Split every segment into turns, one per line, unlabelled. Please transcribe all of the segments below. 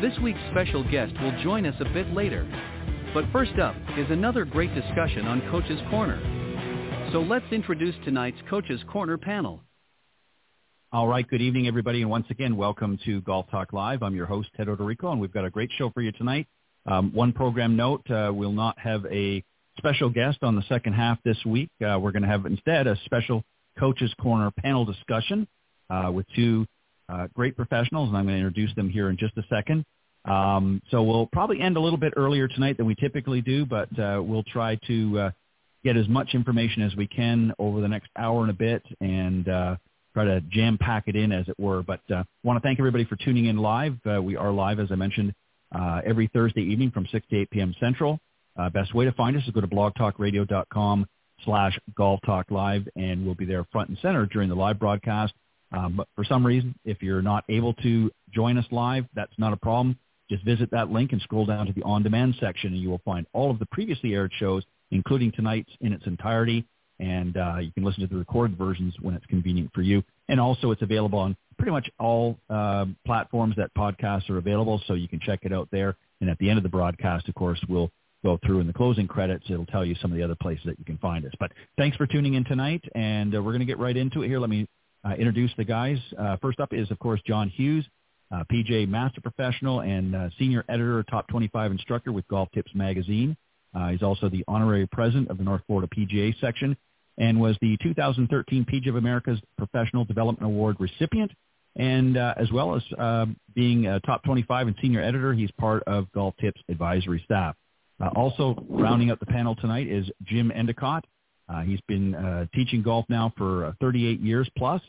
This week's special guest will join us a bit later. But first up is another great discussion on Coach's Corner. So let's introduce tonight's Coach's Corner panel.
All right, good evening, everybody, and once again, welcome to Golf Talk Live. I'm your host, Ted Odorico, and we've got a great show for you tonight. Um, one program note, uh, we'll not have a special guest on the second half this week. Uh, we're going to have instead a special Coach's Corner panel discussion uh, with two uh, great professionals, and I'm going to introduce them here in just a second. Um, so we'll probably end a little bit earlier tonight than we typically do, but uh, we'll try to uh, get as much information as we can over the next hour and a bit and uh, try to jam pack it in, as it were. But uh, want to thank everybody for tuning in live. Uh, we are live, as I mentioned, uh, every Thursday evening from 6 to 8 p.m. Central. Uh, best way to find us is go to blogtalkradio.com slash golf talk live, and we'll be there front and center during the live broadcast. Um, but for some reason, if you're not able to join us live, that's not a problem. Just visit that link and scroll down to the on-demand section, and you will find all of the previously aired shows, including tonight's in its entirety. And uh, you can listen to the recorded versions when it's convenient for you. And also, it's available on pretty much all uh, platforms that podcasts are available, so you can check it out there. And at the end of the broadcast, of course, we'll go through in the closing credits. It'll tell you some of the other places that you can find us. But thanks for tuning in tonight, and uh, we're going to get right into it here. Let me uh, introduce the guys. Uh, first up is, of course, John Hughes, uh, PGA Master Professional and uh, Senior Editor, Top 25 Instructor with Golf Tips Magazine. Uh, he's also the Honorary President of the North Florida PGA section and was the 2013 PGA of America's Professional Development Award recipient. And uh, as well as being a top 25 and senior editor, he's part of Golf Tips advisory staff. Also rounding out the panel tonight is Jim Endicott. Uh, he's been uh, teaching golf now for uh, 38 years plus,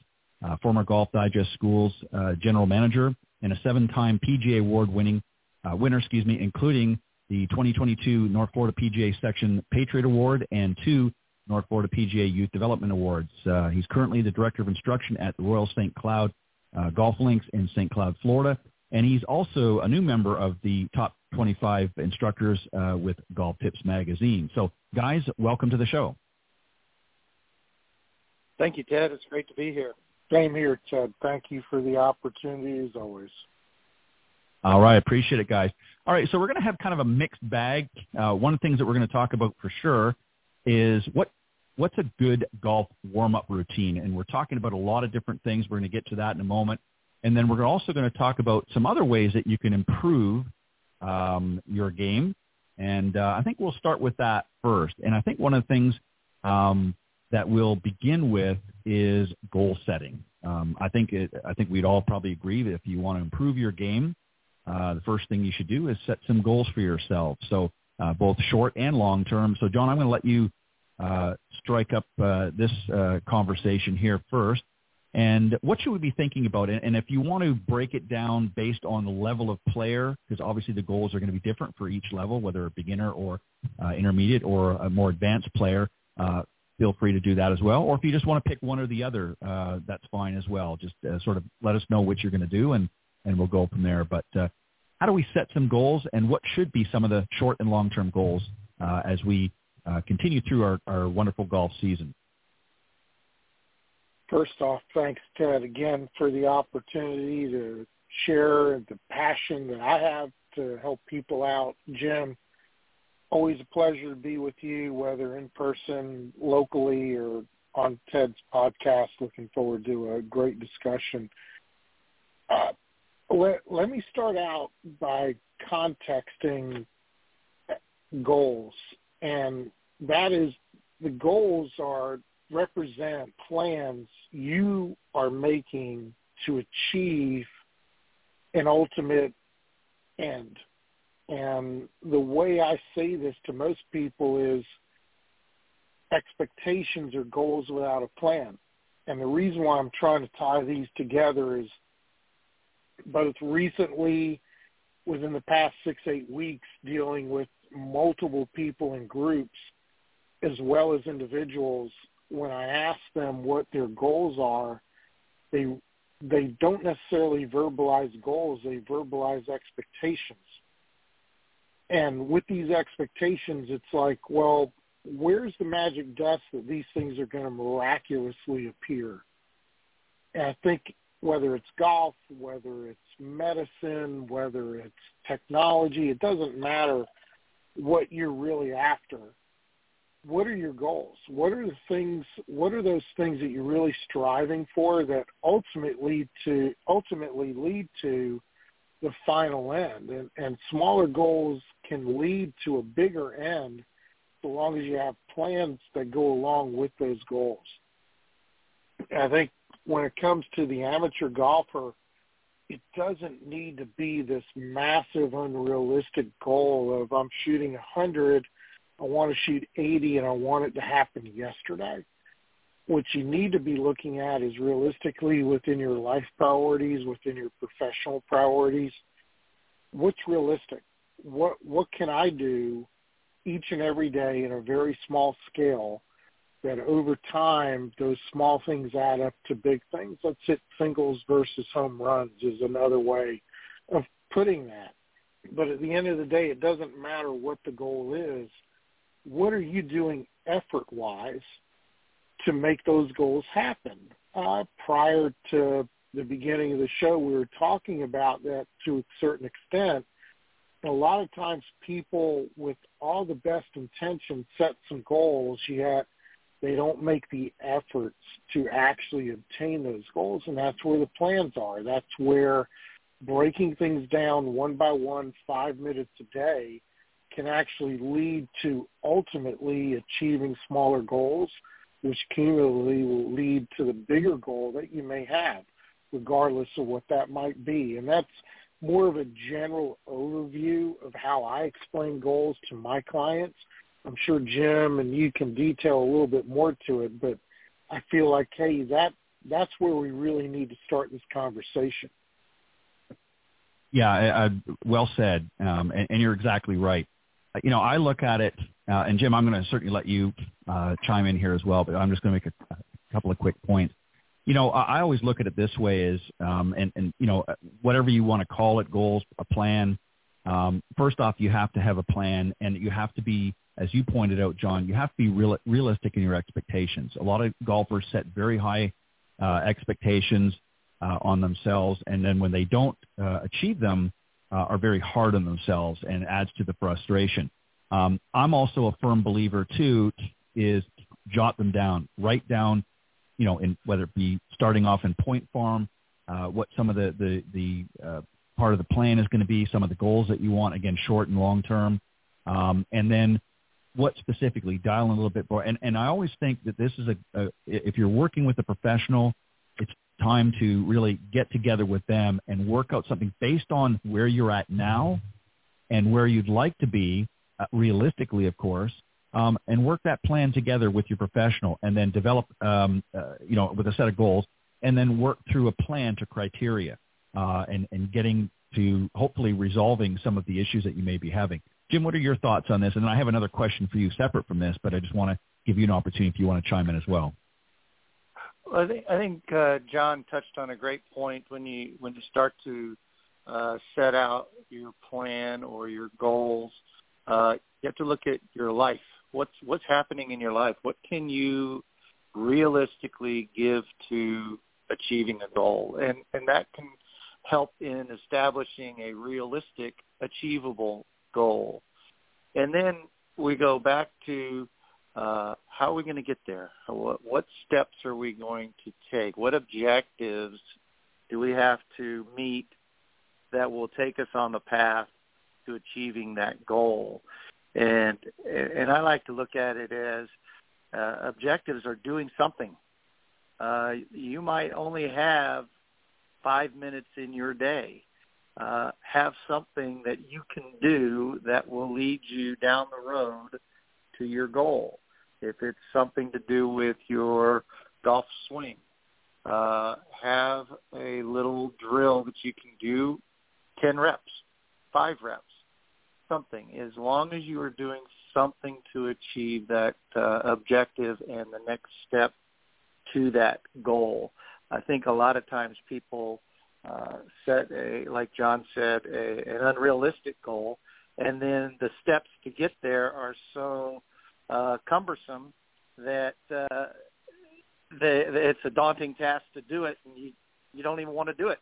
uh, former Golf Digest Schools uh, general manager, and a seven-time PGA Award-winning uh, winner, excuse me, including the 2022 North Florida PGA Section Patriot Award and two North Florida PGA Youth Development Awards. Uh, he's currently the Director of Instruction at the Royal St. Cloud uh, Golf Links in St. Cloud, Florida. And he's also a new member of the top 25 instructors uh, with Golf Tips Magazine. So, guys, welcome to the show.
Thank you, Ted. It's great to be here.
Same here, Ted. Thank you for the opportunity as always.
All right, appreciate it, guys. All right, so we're going to have kind of a mixed bag. Uh, one of the things that we're going to talk about for sure is what what's a good golf warm-up routine, and we're talking about a lot of different things. We're going to get to that in a moment, and then we're also going to talk about some other ways that you can improve um, your game. And uh, I think we'll start with that first. And I think one of the things um, that we'll begin with is goal setting. Um, I think it, I think we'd all probably agree that if you want to improve your game, uh, the first thing you should do is set some goals for yourself. So uh, both short and long term. So John, I'm going to let you uh, strike up uh, this uh, conversation here first. And what should we be thinking about? And if you want to break it down based on the level of player, because obviously the goals are going to be different for each level, whether a beginner or uh, intermediate or a more advanced player, feel free to do that as well. Or if you just want to pick one or the other, uh, that's fine as well. Just uh, sort of let us know what you're going to do, and, and we'll go from there. But uh, how do we set some goals, and what should be some of the short and long-term goals uh, as we uh, continue through our, our wonderful golf season?
First off, thanks, Ted, again for the opportunity to share the passion that I have to help people out. Jim, always a pleasure to be with you, whether in person, locally, or on Ted's podcast. Looking forward to a great discussion. Uh, let, let me start out by contexting goals, and that is the goals are represent plans you are making to achieve an ultimate end. And the way I say this to most people is expectations are goals without a plan. And the reason why I'm trying to tie these together is both recently, within the past six, eight weeks, dealing with multiple people in groups as well as individuals, when I ask them what their goals are, they they don't necessarily verbalize goals, they verbalize expectations. And with these expectations, it's like, well, where's the magic dust that these things are going to miraculously appear? And I think whether it's golf, whether it's medicine, whether it's technology, it doesn't matter what you're really after. What are your goals? What are the things what are those things that you're really striving for that ultimately to ultimately lead to the final end? And and smaller goals can lead to a bigger end so long as you have plans that go along with those goals. I think when it comes to the amateur golfer, it doesn't need to be this massive, unrealistic goal of I'm shooting a hundred, I want to shoot eighty, and I want it to happen yesterday. What you need to be looking at is realistically within your life priorities, within your professional priorities. What's realistic? What what can I do each and every day in a very small scale that over time those small things add up to big things. Let's hit singles versus home runs is another way of putting that. But at the end of the day, it doesn't matter what the goal is. What are you doing effort-wise to make those goals happen? Uh, prior to the beginning of the show, we were talking about that to a certain extent. A lot of times people with all the best intentions set some goals, yet they don't make the efforts to actually obtain those goals, and that's where the plans are. That's where breaking things down one by one, five minutes a day, can actually lead to ultimately achieving smaller goals, which cumulatively will lead to the bigger goal that you may have, regardless of what that might be. And that's more of a general overview of how I explain goals to my clients I'm sure Jim and you can detail a little bit more to it, but I feel like, hey, that that's where we really need to start this conversation.
Yeah, I, I, well said, um, and, and, you're exactly right. You know, I look at it, uh, and Jim, I'm going to certainly let you uh, chime in here as well, but I'm just going to make a, a, couple of quick points. You know, I, I always look at it this way: is um, and and you know, whatever you want to call it, goals, a plan. Um, first off, you have to have a plan, and you have to be as you pointed out, John, you have to be real, realistic in your expectations. A lot of golfers set very high uh, expectations uh, on themselves, and then when they don't uh, achieve them, uh, are very hard on themselves and adds to the frustration. Um, I'm also a firm believer too is jot them down, write down, you know, in whether it be starting off in point form, uh, what some of the the the uh, part of the plan is going to be, some of the goals that you want, again, short and long term, um, and then what specifically, dial in a little bit more. And, and I always think that this is a, a, if you're working with a professional, it's time to really get together with them and work out something based on where you're at now and where you'd like to be, uh, realistically, of course, um, and work that plan together with your professional and then develop, um, uh, you know, with a set of goals and then work through a plan to criteria uh, and, and getting to hopefully resolving some of the issues that you may be having. Jim, what are your thoughts on this? And I have another question for you separate from this, but I just want to give you an opportunity if you want to chime in as well.
well I think, I think uh, John touched on a great point when you when you start to uh, set out your plan or your goals. Uh, you have to look at your life. What's what's happening in your life? What can you realistically give to achieving a goal? And and that can help in establishing a realistic, achievable goal. And then we go back to uh, how are we going to get there? What, what steps are we going to take? What objectives do we have to meet that will take us on the path achieving that goal? And and I like to look at it as uh, objectives are doing something. Uh, you might only have five minutes in your day. Uh, have something that you can do that will lead you down the road to your goal. If it's something to do with your golf swing, uh, have a little drill that you can do 10 reps, 5 reps, something. As long as you are doing something to achieve that uh, objective and the next step to that goal. I think a lot of times people uh, set a, like John said, a, an unrealistic goal, and then the steps to get there are so uh, cumbersome that uh, they, it's a daunting task to do it, and you you don't even want to do it.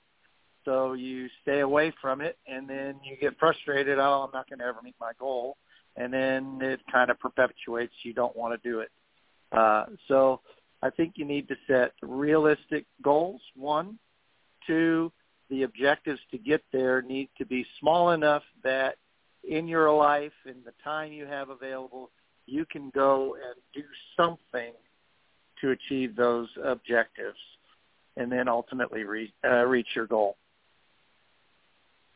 So you stay away from it, and then you get frustrated. Oh, I'm not going to ever meet my goal, and then it kind of perpetuates. You don't want to do it. Uh, so I think you need to set realistic goals. One, two, the objectives to get there need to be small enough that in your life, in the time you have available, you can go and do something to achieve those objectives and then ultimately re- uh, reach your goal.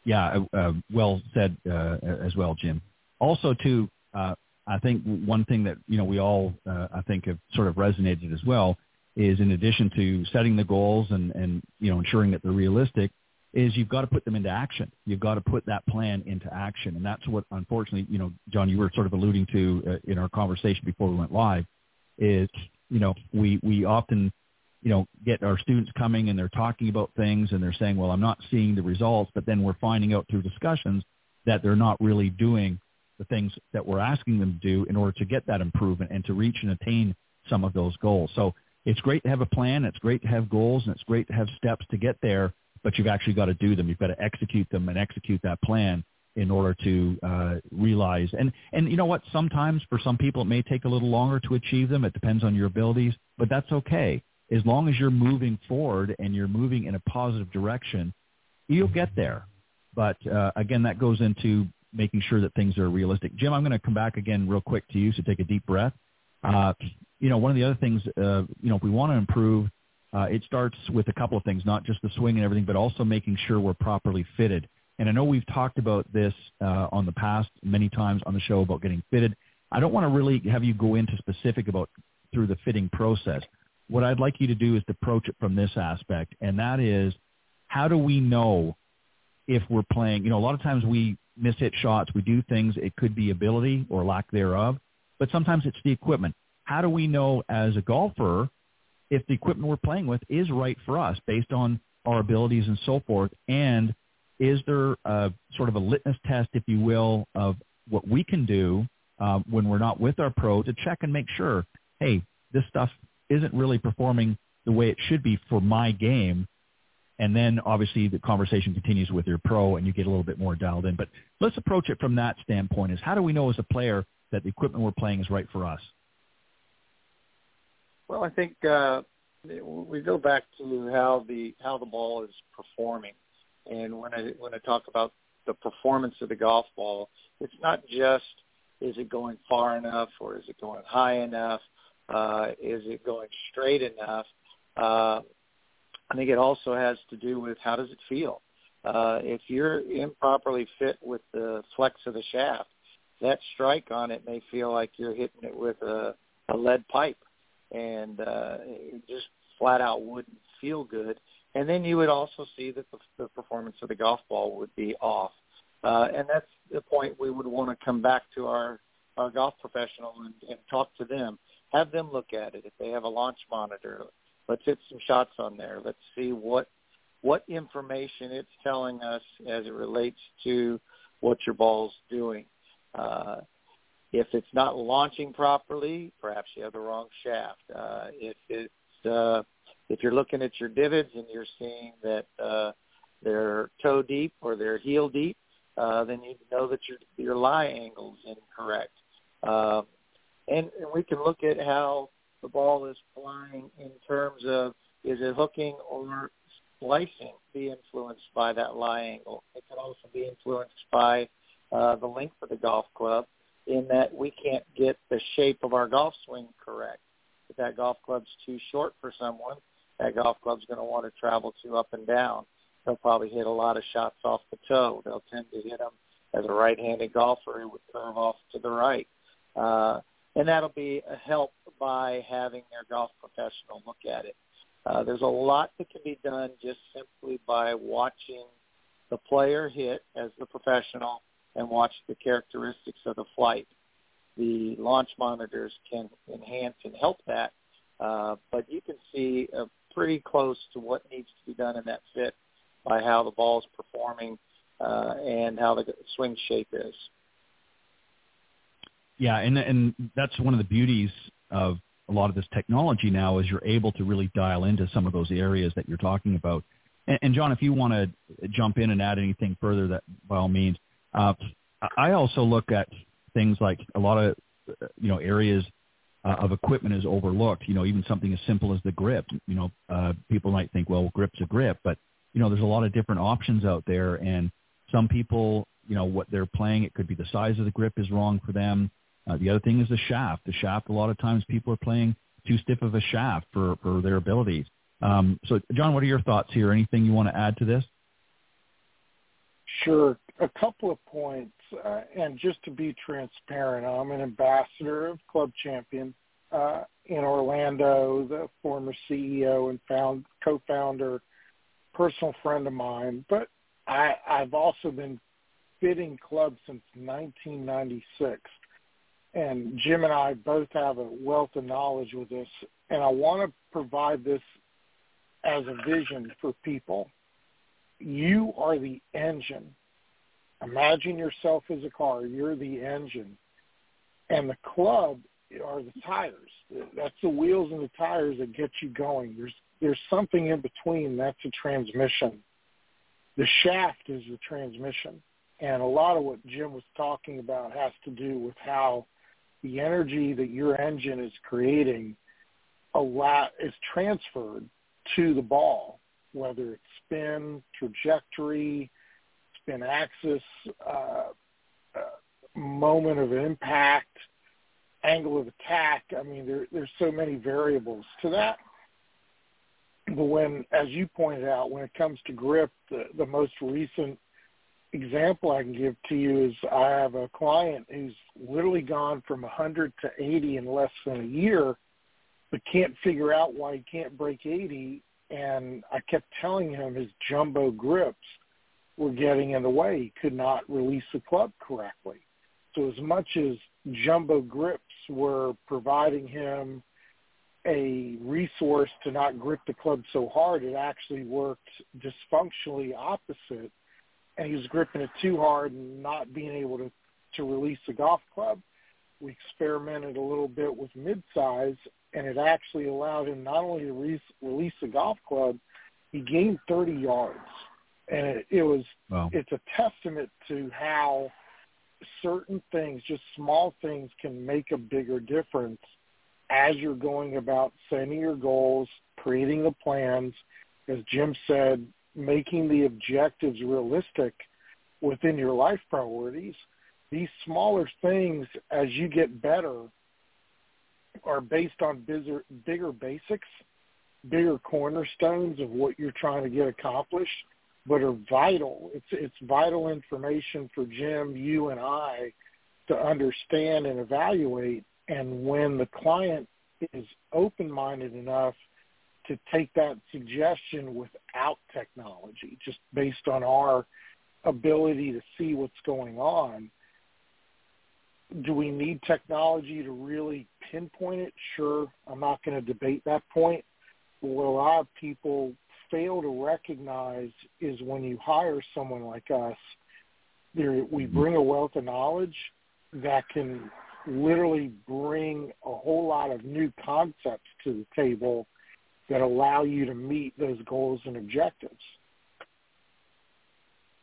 Yeah, uh, uh, well said uh, as well, Jim. Also, too, uh, I think one thing that you know we all uh, I think have sort of resonated as well is in addition to setting the goals and and you know ensuring that they're realistic, is you've got to put them into action. You've got to put that plan into action, and that's what unfortunately you know John you were sort of alluding to uh, in our conversation before we went live is you know, we, we often, you know, get our students coming and they're talking about things and they're saying, well, I'm not seeing the results, but then we're finding out through discussions that they're not really doing the things that we're asking them to do in order to get that improvement and to reach and attain some of those goals. So it's great to have a plan. It's great to have goals and it's great to have steps to get there, but you've actually got to do them. You've got to execute them and execute that plan in order to uh, realize. And and you know what? Sometimes for some people it may take a little longer to achieve them. It depends on your abilities, but that's okay. As long as you're moving forward and you're moving in a positive direction, you'll get there. But uh, again, that goes into making sure that things are realistic. Jim, I'm going to come back again real quick to you, so take a deep breath. Uh, you know, one of the other things, uh, you know, if we want to improve, uh, it starts with a couple of things, not just the swing and everything, but also making sure we're properly fitted. And I know we've talked about this uh, on the past many times on the show about getting fitted. I don't want to really have you go into specific about through the fitting process. What I'd like you to do is to approach it from this aspect, and that is how do we know if we're playing? You know, a lot of times we miss hit shots. We do things. It could be ability or lack thereof, but sometimes it's the equipment. How do we know as a golfer if the equipment we're playing with is right for us based on our abilities and so forth, and is there a, sort of a litmus test, if you will, of what we can do uh, when we're not with our pro to check and make sure, hey, this stuff isn't really performing the way it should be for my game. And then obviously the conversation continues with your pro and you get a little bit more dialed in. But let's approach it from that standpoint is how do we know as a player that the equipment we're playing is right for us?
Well, I think uh, we go back to how the how the ball is performing. And when I when I talk about the performance of the golf ball, it's not just is it going far enough or is it going high enough? Uh, is it going straight enough? Uh, I think it also has to do with how does it feel. Uh, if you're improperly fit with the flex of the shaft, that strike on it may feel like you're hitting it with a, a lead pipe, and uh, just flat out wouldn't feel good. And then you would also see that the, the performance of the golf ball would be off. Uh, and that's the point we would want to come back to our, our golf professional and, and talk to them. Have them look at it. If they have a launch monitor, let's hit some shots on there. Let's see what what information it's telling us as it relates to what your ball's doing. Uh, if it's not launching properly, perhaps you have the wrong shaft. Uh, if it's uh, if you're looking at your divots and you're seeing that uh, they're toe deep or they're heel deep, uh, then you know that your your lie angle is incorrect. Um, and, and we can look at how the ball is flying in terms of is it hooking or slicing be influenced by that lie angle. It can also be influenced by uh, the length of the golf club. in that we can't get the shape of our golf swing correct. If that golf club's too short for someone, that golf club's going to want to travel too up and down. They'll probably hit a lot of shots off the toe. They'll tend to hit them as a right-handed golfer who would curve off to the right. Uh, and that'll be a help by having their golf professional look at it. Uh, there's a lot that can be done just simply by watching the player hit as the professional and watch the characteristics of the flight. The launch monitors can enhance and help that, uh, but you can see uh, pretty close to what needs to be done in that fit by how the ball is performing uh, and how the swing shape is.
Yeah, and and that's one of the beauties of a lot of this technology now is you're able to really dial into some of those areas that you're talking about. And, and John, if you want to jump in and add anything further, that by all means. Uh, I also look at things like a lot of you know areas uh, of equipment is overlooked. You know, even something as simple as the grip. You know, uh, people might think, well, grip's a grip, but you know, there's a lot of different options out there, and some people, you know, what they're playing, it could be the size of the grip is wrong for them. Uh, the other thing is the shaft. The shaft, a lot of times people are playing too stiff of a shaft for, for their abilities. Um, so, John, what are your thoughts here? Anything you want to add to this?
Sure. A couple of points. Uh, and just to be transparent, I'm an ambassador of Club Champion uh, in Orlando, the former CEO and found, co-founder, personal friend of mine. But I, I've also been fitting clubs since 1996 and Jim and I both have a wealth of knowledge with this, and I want to provide this as a vision for people. You are the engine. Imagine yourself as a car. You're the engine. And the club are the tires. That's the wheels and the tires that get you going. There's there's something in between. That's a transmission. The shaft is the transmission. And a lot of what Jim was talking about has to do with how the energy that your engine is creating a lot is transferred to the ball, whether it's spin, trajectory, spin axis, uh, uh, moment of impact, angle of attack. I mean, there, there's so many variables to that. But when, as you pointed out, when it comes to grip, the, the most recent example I can give to you is I have a client who's literally gone from 100 to 80 in less than a year, but can't figure out why he can't break 80. And I kept telling him his jumbo grips were getting in the way. He could not release the club correctly. So as much as jumbo grips were providing him a resource to not grip the club so hard, it actually worked dysfunctionally opposite and he was gripping it too hard and not being able to to release the golf club. We experimented a little bit with mid-size, and it actually allowed him not only to re- release the golf club, he gained 30 yards, and it, it was wow. it's a testament to how certain things, just small things, can make a bigger difference as you're going about setting your goals, creating the plans. As Jim said, making the objectives realistic within your life priorities, these smaller things as you get better are based on bigger, bigger basics, bigger cornerstones of what you're trying to get accomplished, but are vital. It's it's vital information for Jim, you, and I to understand and evaluate. And when the client is open-minded enough to take that suggestion without technology, just based on our ability to see what's going on. Do we need technology to really pinpoint it? Sure. I'm not going to debate that point. But what a lot of people fail to recognize is when you hire someone like us, there, we mm-hmm. bring a wealth of knowledge that can literally bring a whole lot of new concepts to the table that allow you to meet those goals and objectives.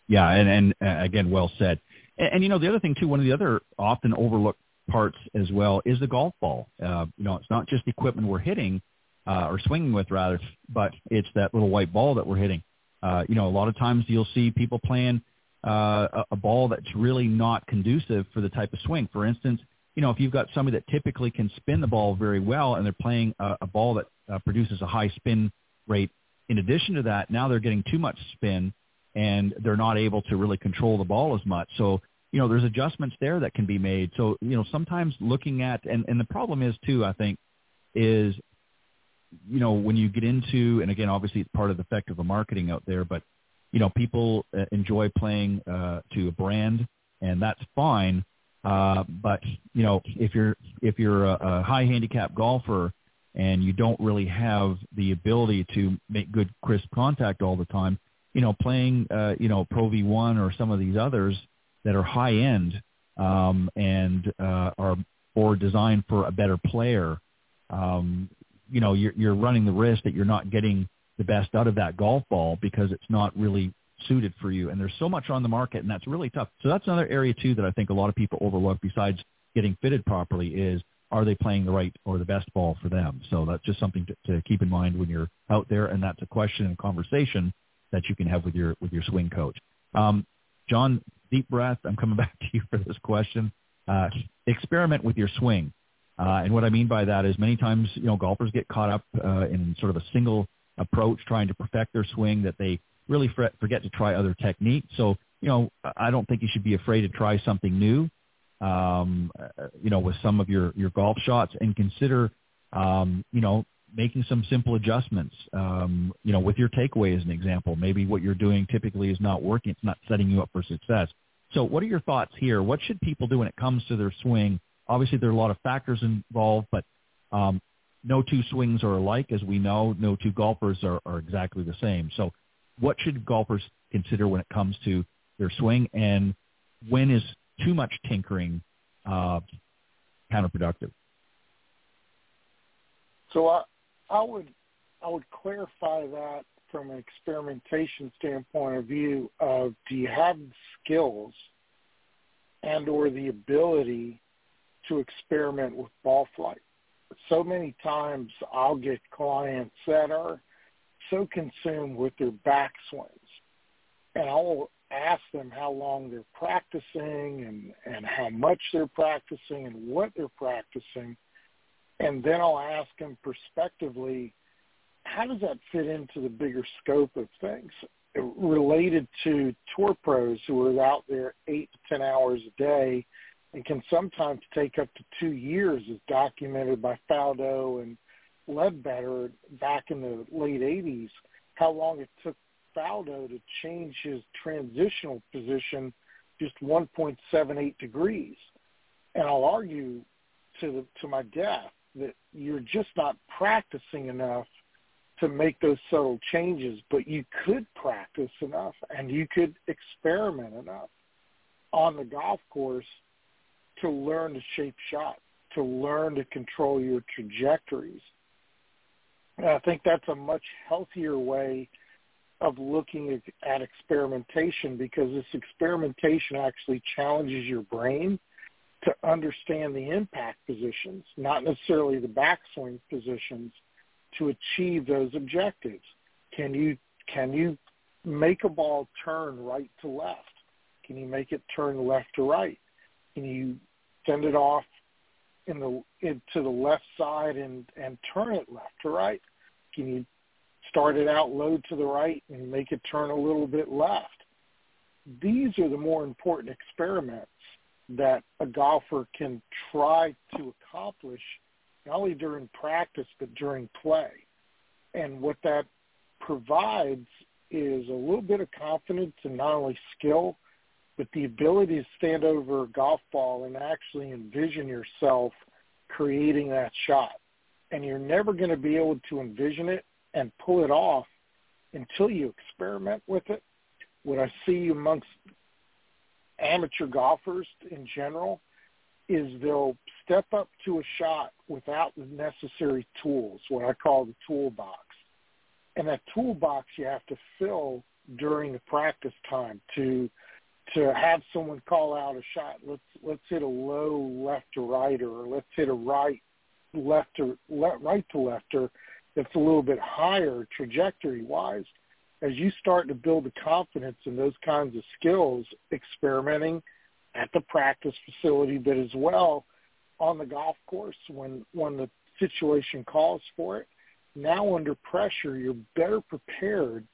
Yeah, and, and uh, again, well said. And, and, you know, the other thing too, one of the other often overlooked parts as well is the golf ball. Uh, you know, it's not just the equipment we're hitting uh, or swinging with rather, but it's that little white ball that we're hitting. Uh, you know, a lot of times you'll see people playing uh, a, a ball that's really not conducive for the type of swing. For instance, you know, if you've got somebody that typically can spin the ball very well and they're playing a, a ball that uh, produces a high spin rate, in addition to that, now they're getting too much spin and they're not able to really control the ball as much. So, you know, there's adjustments there that can be made. So, you know, sometimes looking at, and, and the problem is too, I think, is, you know, when you get into, and again, obviously it's part of the effect of the marketing out there, but, you know, people uh, enjoy playing uh, to a brand and that's fine. Uh, but you know, if you're if you're a, a high handicap golfer and you don't really have the ability to make good crisp contact all the time, you know, playing uh, you know Pro V1 or some of these others that are high end um, and uh, are or designed for a better player, um, you know, you're, you're running the risk that you're not getting the best out of that golf ball because it's not really suited for you. And there's so much on the market, and that's really tough. So that's another area too that I think a lot of people overlook. Besides getting fitted properly, is are they playing the right or the best ball for them? So that's just something to, to keep in mind when you're out there, and that's a question and conversation that you can have with your with your swing coach. Um, John, deep breath. I'm coming back to you for this question. Uh, experiment with your swing. Uh, and what I mean by that is many times, you know, golfers get caught up uh, in sort of a single approach trying to perfect their swing that they really forget to try other techniques. So, you know, I don't think you should be afraid to try something new, um, you know, with some of your, your golf shots and consider, um, you know, making some simple adjustments, um, you know, with your takeaway as an example. Maybe what you're doing typically is not working. It's not setting you up for success. So what are your thoughts here? What should people do when it comes to their swing? Obviously, there are a lot of factors involved, but um, no two swings are alike. As we know, no two golfers are, are exactly the same. So what should golfers consider when it comes to their swing, and when is too much tinkering uh, counterproductive?
So I, I would I would clarify that from an experimentation standpoint of view of do you have the skills and or the ability to experiment with ball flight. So many times I'll get clients that are so consumed with their backswings. And I'll ask them how long they're practicing and, and how much they're practicing and what they're practicing. And then I'll ask them prospectively, how does that fit into the bigger scope of things related to tour pros who are out there eight to ten hours a day and can sometimes take up to two years as documented by Faldo and Leadbetter back in the late 80s, how long it took Faldo to change his transitional position just 1.78 degrees. And I'll argue to the, to my death that you're just not practicing enough to make those subtle changes, but you could practice enough and you could experiment enough on the golf course to learn to shape shot, to learn to control your trajectories, and I think that's a much healthier way of looking at experimentation because this experimentation actually challenges your brain to understand the impact positions, not necessarily the backswing positions, to achieve those objectives. Can you can you make a ball turn right to left? Can you make it turn left to right? Can you send it off in the in, to the left side and and turn it left to right? Can you start it out low to the right and make it turn a little bit left? These are the more important experiments that a golfer can try to accomplish not only during practice but during play. And what that provides is a little bit of confidence and not only skill, but the ability to stand over a golf ball and actually envision yourself creating that shot and you're never going to be able to envision it and pull it off until you experiment with it. What I see amongst amateur golfers in general is they'll step up to a shot without the necessary tools, what I call the toolbox. And that toolbox you have to fill during the practice time to to have someone call out a shot. Let's let's hit a low left to right or let's hit a right left to left, right to left or that's a little bit higher trajectory wise as you start to build the confidence in those kinds of skills, experimenting at the practice facility, but as well on the golf course when when the situation calls for it. Now under pressure, you're better prepared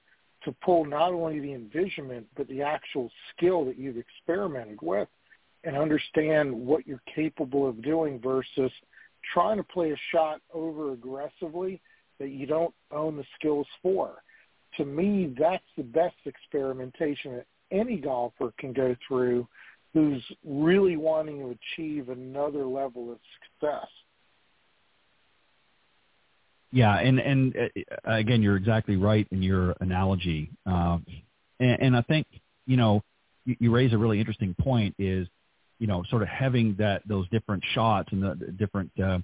to pull not only the envisionment but the actual skill that you've experimented with and understand what you're capable of doing versus trying to play a shot over aggressively that you don't own the skills for. To me, that's the best experimentation that any golfer can go through who's really wanting to achieve another level of success.
Yeah, and and uh, again, you're exactly right in your analogy, uh, and, and I think you know you, you raise a really interesting point. Is you know sort of having that those different shots and the, the different uh,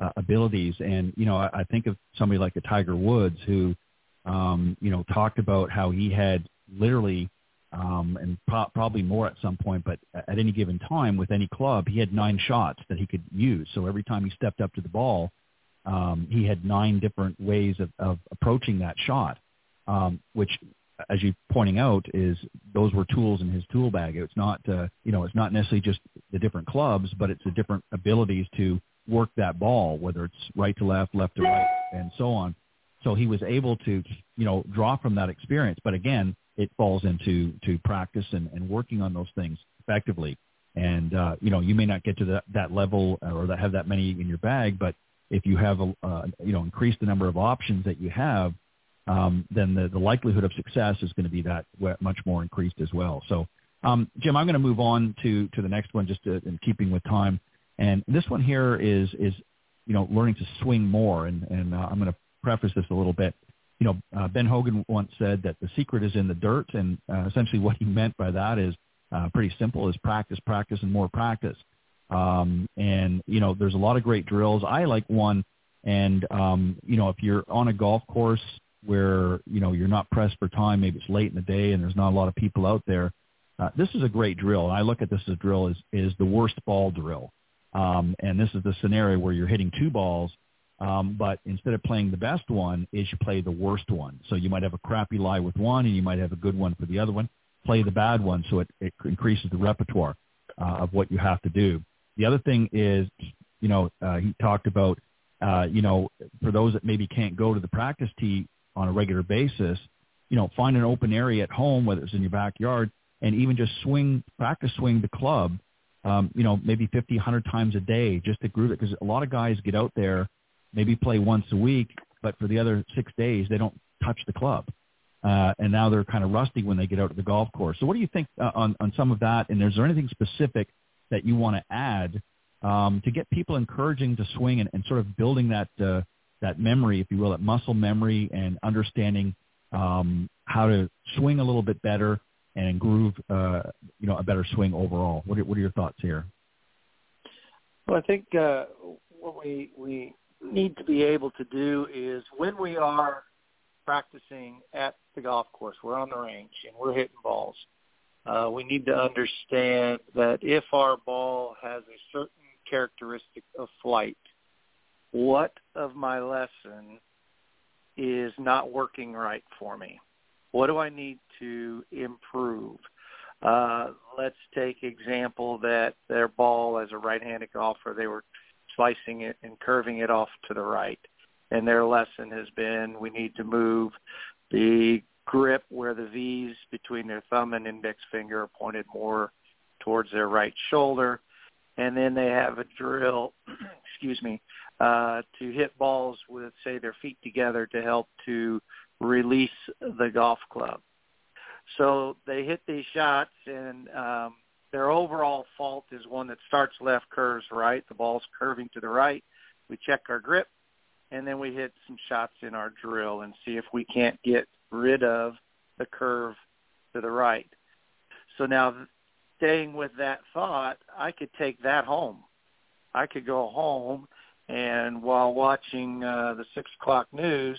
uh, abilities, and you know I, I think of somebody like a Tiger Woods who um, you know talked about how he had literally um, and pro- probably more at some point, but at any given time with any club, he had nine shots that he could use. So every time he stepped up to the ball, um, he had nine different ways of, of approaching that shot, um, which, as you're pointing out, is those were tools in his tool bag. It's not, uh, you know, it's not necessarily just the different clubs, but it's the different abilities to work that ball, whether it's right to left, left to right, and so on. So he was able to, you know, draw from that experience. But again, it falls into to practice and, and working on those things effectively. And uh, you know, you may not get to that, that level or that have that many in your bag, but if you have a, uh, you know increased the number of options that you have, um, then the, the likelihood of success is going to be that much more increased as well. So, um, Jim, I'm going to move on to to the next one, just to, in keeping with time. And this one here is is you know learning to swing more, and and uh, I'm going to preface this a little bit. You know, uh, Ben Hogan once said that the secret is in the dirt, and uh, essentially what he meant by that is uh, pretty simple: is practice, practice, and more practice. Um, and you know, there's a lot of great drills. I like one, and um, you know, if you're on a golf course where you know you're not pressed for time, maybe it's late in the day and there's not a lot of people out there. Uh, this is a great drill. I look at this as a drill is is the worst ball drill, um, and this is the scenario where you're hitting two balls, um, but instead of playing the best one, is you play the worst one. So you might have a crappy lie with one, and you might have a good one for the other one. Play the bad one, so it, it increases the repertoire uh, of what you have to do. The other thing is, you know, uh, he talked about, uh, you know, for those that maybe can't go to the practice tee on a regular basis, you know, find an open area at home, whether it's in your backyard, and even just swing, practice swing the club, um, you know, maybe 50, 100 times a day just to groove it. Because a lot of guys get out there, maybe play once a week, but for the other six days, they don't touch the club. Uh, and now they're kind of rusty when they get out to the golf course. So what do you think uh, on, on some of that? And is there anything specific that you want to add um, to get people encouraging to swing and, and sort of building that uh, that memory, if you will, that muscle memory and understanding um, how to swing a little bit better and groove, uh, you know, a better swing overall. What are, what are your thoughts here?
Well, I think uh, what we we need to be able to do is when we are practicing at the golf course, we're on the range and we're hitting balls uh, we need to understand that if our ball has a certain characteristic of flight, what of my lesson is not working right for me? What do I need to improve? Uh, let's take example that their ball as a right-handed golfer, they were slicing it and curving it off to the right. And their lesson has been we need to move the grip where the V's between their thumb and index finger are pointed more towards their right shoulder. And then they have a drill, excuse me, uh, to hit balls with, say, their feet together to help to release the golf club. So they hit these shots, and um, their overall fault is one that starts left, curves right. The ball's curving to the right. We check our grip, and then we hit some shots in our drill and see if we can't get rid of the curve to the right. So now staying with that thought, I could take that home. I could go home and while watching uh, the six o'clock news,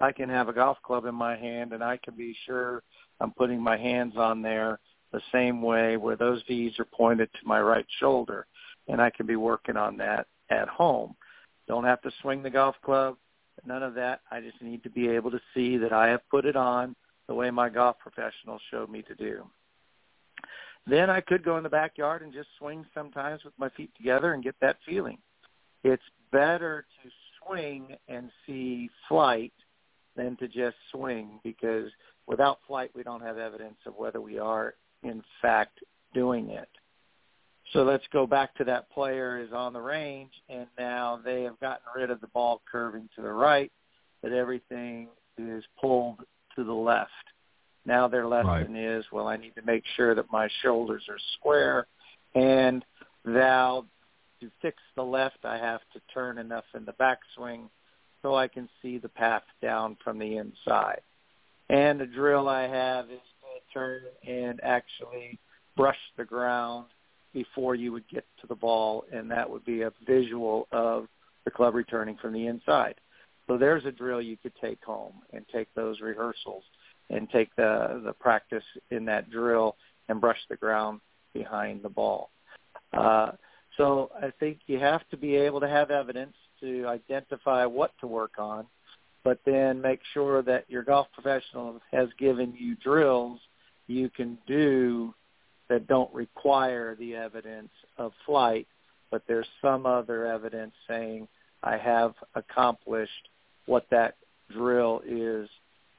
I can have a golf club in my hand and I can be sure I'm putting my hands on there the same way where those V's are pointed to my right shoulder and I can be working on that at home. Don't have to swing the golf club none of that. I just need to be able to see that I have put it on the way my golf professionals showed me to do. Then I could go in the backyard and just swing sometimes with my feet together and get that feeling. It's better to swing and see flight than to just swing because without flight we don't have evidence of whether we are in fact doing it. So let's go back to that player is on the range and now they have gotten rid of the ball curving to the right, but everything is pulled to the left. Now their lesson right. is, well, I need to make sure that my shoulders are square and now to fix the left I have to turn enough in the backswing so I can see the path down from the inside. And the drill I have is to turn and actually brush the ground before you would get to the ball, and that would be a visual of the club returning from the inside. So there's a drill you could take home and take those rehearsals and take the the practice in that drill and brush the ground behind the ball. Uh, so I think you have to be able to have evidence to identify what to work on, but then make sure that your golf professional has given you drills you can do that don't require the evidence of flight, but there's some other evidence saying I have accomplished what that drill is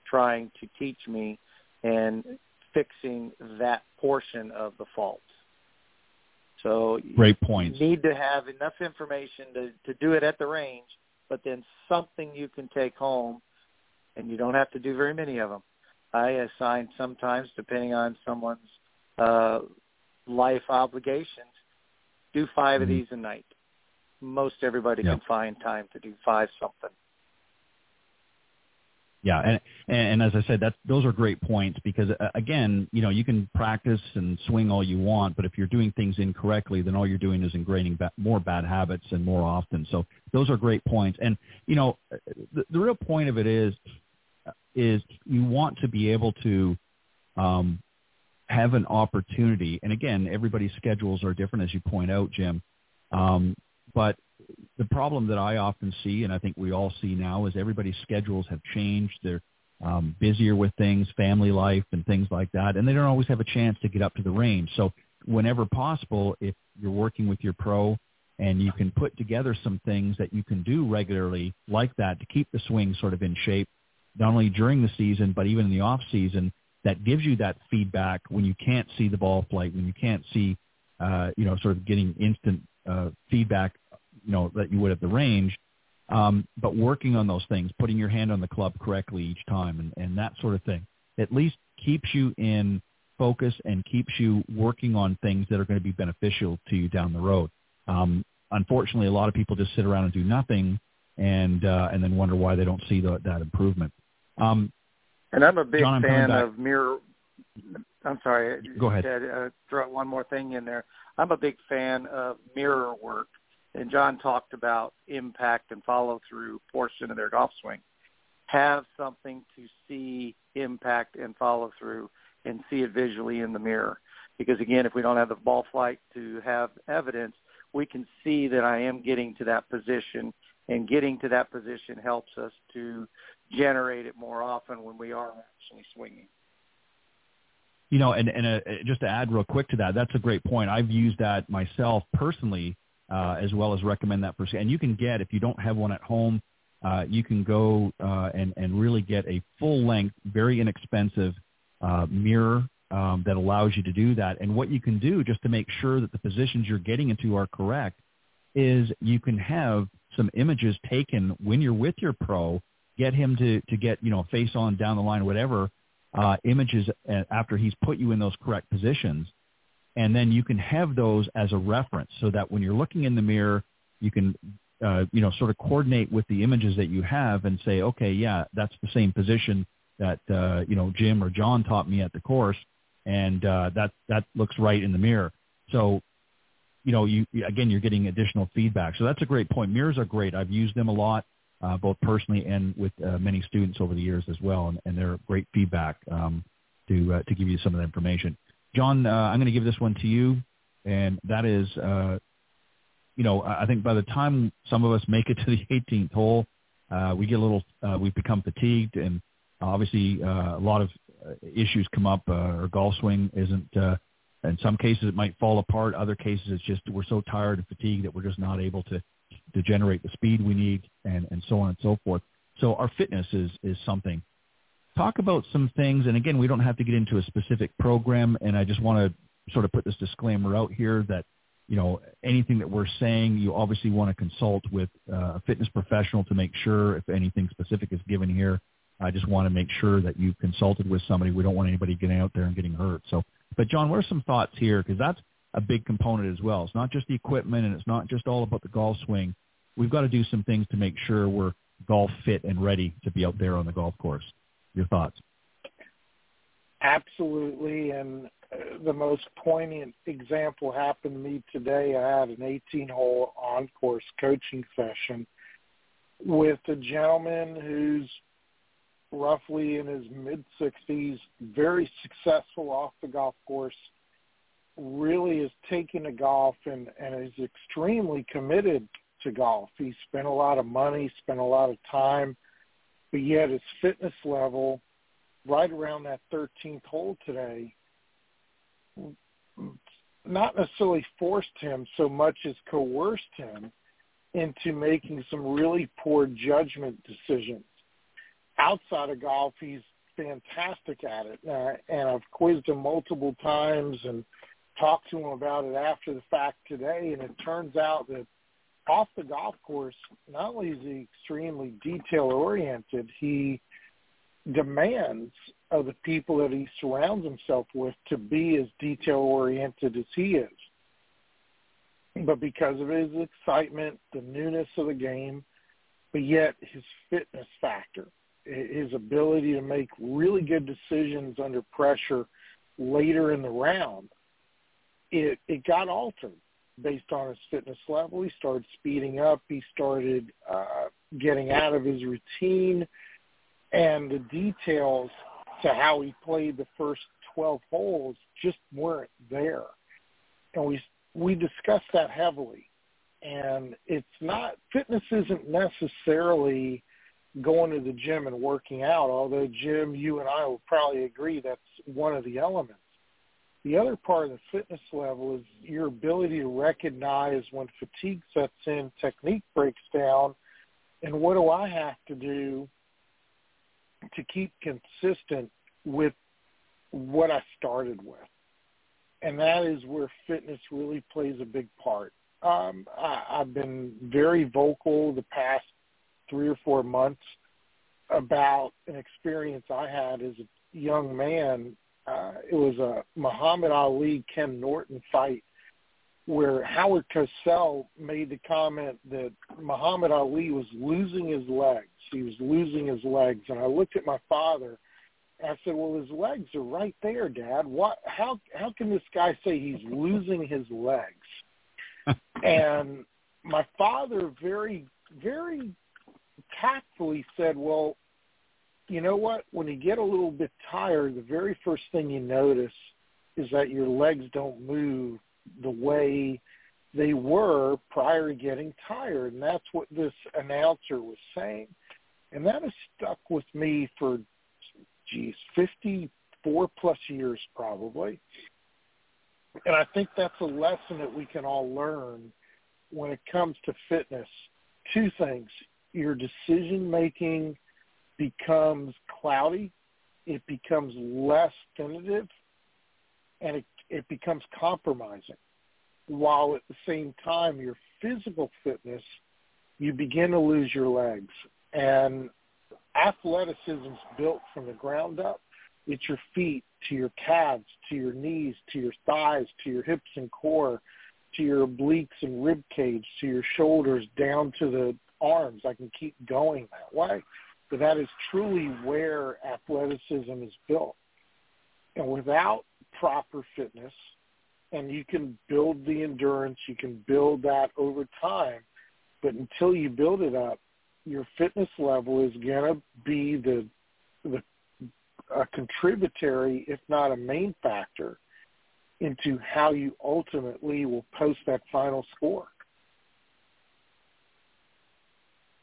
trying to teach me and fixing that portion of the fault. So
great point.
You need to have enough information to, to do it at the range, but then something you can take home, and you don't have to do very many of them. I assign sometimes, depending on someone's uh, life obligations, do 5 mm-hmm. of these a night. Most everybody yep. can find time to do five something.
Yeah, and and as I said, that those are great points because uh, again, you know, you can practice and swing all you want, but if you're doing things incorrectly, then all you're doing is ingraining ba- more bad habits and more often. So those are great points. And you know, the, the real point of it is is you want to be able to um, have an opportunity. And again, everybody's schedules are different, as you point out, Jim. Um, but the problem that I often see, and I think we all see now, is everybody's schedules have changed. They're um, busier with things, family life, and things like that, and they don't always have a chance to get up to the range. So whenever possible, if you're working with your pro and you can put together some things that you can do regularly like that to keep the swing sort of in shape, not only during the season, but even in the off season, that gives you that feedback when you can't see the ball flight, when you can't see, uh, you know, sort of getting instant uh, feedback you know that you would at the range. Um, but working on those things, putting your hand on the club correctly each time, and, and that sort of thing, at least keeps you in focus and keeps you working on things that are going to be beneficial to you down the road. Um, unfortunately, a lot of people just sit around and do nothing, and uh, and then wonder why they don't see the, that improvement. Um,
and I'm a big John, fan of mirror. I'm sorry.
Go ahead.
Said, uh, throw one more thing in there. I'm a big fan of mirror work and John talked about impact and follow through portion of their golf swing. Have something to see impact and follow through and see it visually in the mirror. Because again, if we don't have the ball flight to have evidence, we can see that I am getting to that position and getting to that position helps us to generate it more often when we are actually swinging.
You know, and, and uh, just to add real quick to that, that's a great point. I've used that myself personally uh, as well as recommend that for. And you can get if you don't have one at home, uh, you can go uh, and and really get a full length, very inexpensive uh, mirror um, that allows you to do that. And what you can do just to make sure that the positions you're getting into are correct is you can have some images taken when you're with your pro. Get him to to get you know face on down the line, whatever uh, images uh, after he's put you in those correct positions and then you can have those as a reference so that when you're looking in the mirror, you can, uh, you know, sort of coordinate with the images that you have and say, okay, yeah, that's the same position that uh, you know Jim or John taught me at the course, and uh, that that looks right in the mirror. So, you know, you again, you're getting additional feedback. So that's a great point. Mirrors are great. I've used them a lot, uh, both personally and with uh, many students over the years as well, and, and they're great feedback um, to uh, to give you some of the information. John, uh, I'm going to give this one to you, and that is, uh, you know, I think by the time some of us make it to the 18th hole, uh, we get a little, uh, we become fatigued, and obviously uh, a lot of issues come up, uh, or golf swing isn't. Uh, in some cases, it might fall apart. Other cases, it's just we're so tired and fatigued that we're just not able to to generate the speed we need, and and so on and so forth. So our fitness is is something. Talk about some things, and again, we don't have to get into a specific program. And I just want to sort of put this disclaimer out here that you know, anything that we're saying, you obviously want to consult with uh, a fitness professional to make sure if anything specific is given here. I just want to make sure that you've consulted with somebody. We don't want anybody getting out there and getting hurt. So, but John, what are some thoughts here? Because that's a big component as well. It's not just the equipment and it's not just all about the golf swing. We've got to do some things to make sure we're golf fit and ready to be out there on the golf course. Your thoughts?
Absolutely. And uh, the most poignant example happened to me today. I had an 18-hole on-course coaching session with a gentleman who's roughly in his mid-60s, very successful off the golf course, really is taking to golf and, and is extremely committed to golf. He spent a lot of money, spent a lot of time, but yet his fitness level right around that 13th hole today not necessarily forced him so much as coerced him into making some really poor judgment decisions. Outside of golf, he's fantastic at it, uh, and I've quizzed him multiple times and talked to him about it after the fact today. And it turns out that off the golf course, not only is he extremely detail oriented, he demands of the people that he surrounds himself with to be as detail oriented as he is. But because of his excitement, the newness of the game, but yet his fitness factor, his ability to make really good decisions under pressure later in the round, it, it got altered based on his fitness level. He started speeding up. He started uh, getting out of his routine and the details to how he played the first 12 holes just weren't there. And we we discussed that heavily. And it's not fitness isn't necessarily going to the gym and working out, although Jim, you and I will probably agree that's one of the elements. The other part of the fitness level is your ability to recognize when fatigue sets in, technique breaks down, and what do I have to do to keep consistent with what I started with. And that is where fitness really plays a big part. Um, I, I've been very vocal the past three or four months about an experience I had as a young man. Uh, it was a Muhammad Ali Ken Norton fight where Howard Cosell made the comment that Muhammad Ali was losing his legs. He was losing his legs, and I looked at my father. And I said, "Well, his legs are right there, Dad. What? How? How can this guy say he's losing his legs?" and my father, very, very tactfully said, "Well, you know what? When you get a little bit tired, the very first thing you notice is that your legs don't move the way they were prior to getting tired. And that's what this announcer was saying. And that has stuck with me for, geez, 54 plus years probably. And I think that's a lesson that we can all learn when it comes to fitness. Two things. Your decision making becomes cloudy. It becomes less definitive and it it becomes compromising. While at the same time, your physical fitness, you begin to lose your legs. And athleticism is built from the ground up. It's your feet to your calves, to your knees, to your thighs, to your hips and core, to your obliques and rib cage, to your shoulders, down to the arms. I can keep going that way. But that is truly where athleticism is built. And without proper fitness and you can build the endurance, you can build that over time. But until you build it up, your fitness level is going to be the, the a contributory, if not a main factor, into how you ultimately will post that final score.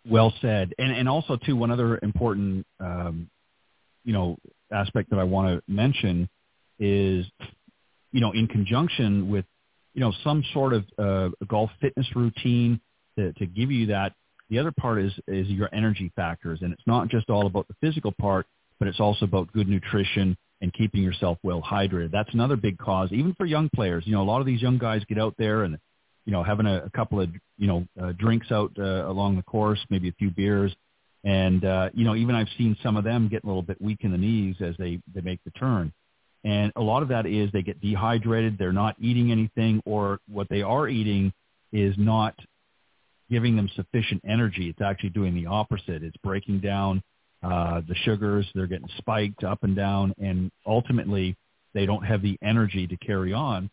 Well said. And, and also, too, one other important um, you know aspect that I want to mention is you know in conjunction with you know some sort of uh, golf fitness routine to, to give you that. The other part is is your energy factors, and it's not just all about the physical part, but it's also about good nutrition and keeping yourself well hydrated. That's another big cause, even for young players. You know, a lot of these young guys get out there and you know having a, a couple of you know uh, drinks out uh, along the course, maybe a few beers, and uh, you know even I've seen some of them get a little bit weak in the knees as they they make the turn. And a lot of that is they get dehydrated, they're not eating anything, or what they are eating is not giving them sufficient energy. It's actually doing the opposite. It's breaking down uh, the sugars. They're getting spiked up and down, and ultimately they don't have the energy to carry on.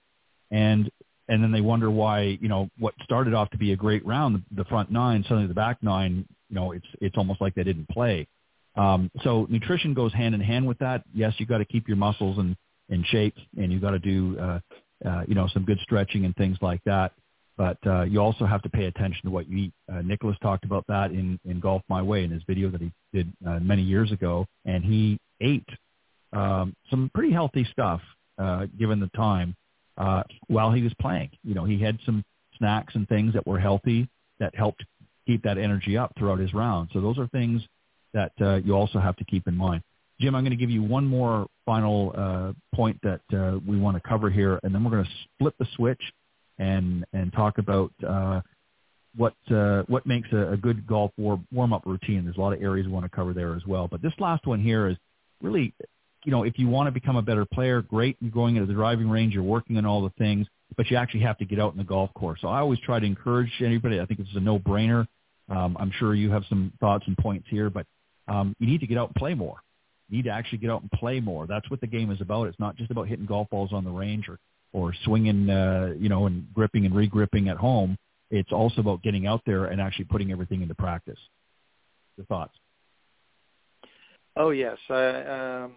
And and then they wonder why you know what started off to be a great round, the front nine, suddenly the back nine, you know, it's it's almost like they didn't play. Um, so nutrition goes hand in hand with that. Yes, you got to keep your muscles in in shape, and you got to do uh, uh, you know some good stretching and things like that but uh, you also have to pay attention to what you eat. Uh, Nicklaus talked about that in, in Golf My Way in his video that he did uh, many years ago, and he ate um, some pretty healthy stuff uh, given the time uh, while he was playing. You know, he had some snacks and things that were healthy that helped keep that energy up throughout his round. So those are things that uh, you also have to keep in mind. Jim, I'm going to give you one more final uh, point that uh, we want to cover here, and then we're going to split the switch and and talk about uh, what uh, what makes a, a good golf war, warm up routine. There's a lot of areas we want to cover there as well. But this last one here is really, you know, if you want to become a better player, great. You're going into the driving range, you're working on all the things, but you actually have to get out in the golf course. So I always try to encourage anybody. I think this is a no-brainer. Um, I'm sure you have some thoughts and points here, but um, you need to get out and play more. You need to actually get out and play more. That's what the game is about. It's not just about hitting golf balls on the range or or swinging, uh, you know, and gripping and regripping at home. It's also about getting out there and actually putting everything into practice. Your thoughts?
Oh yes, uh, um,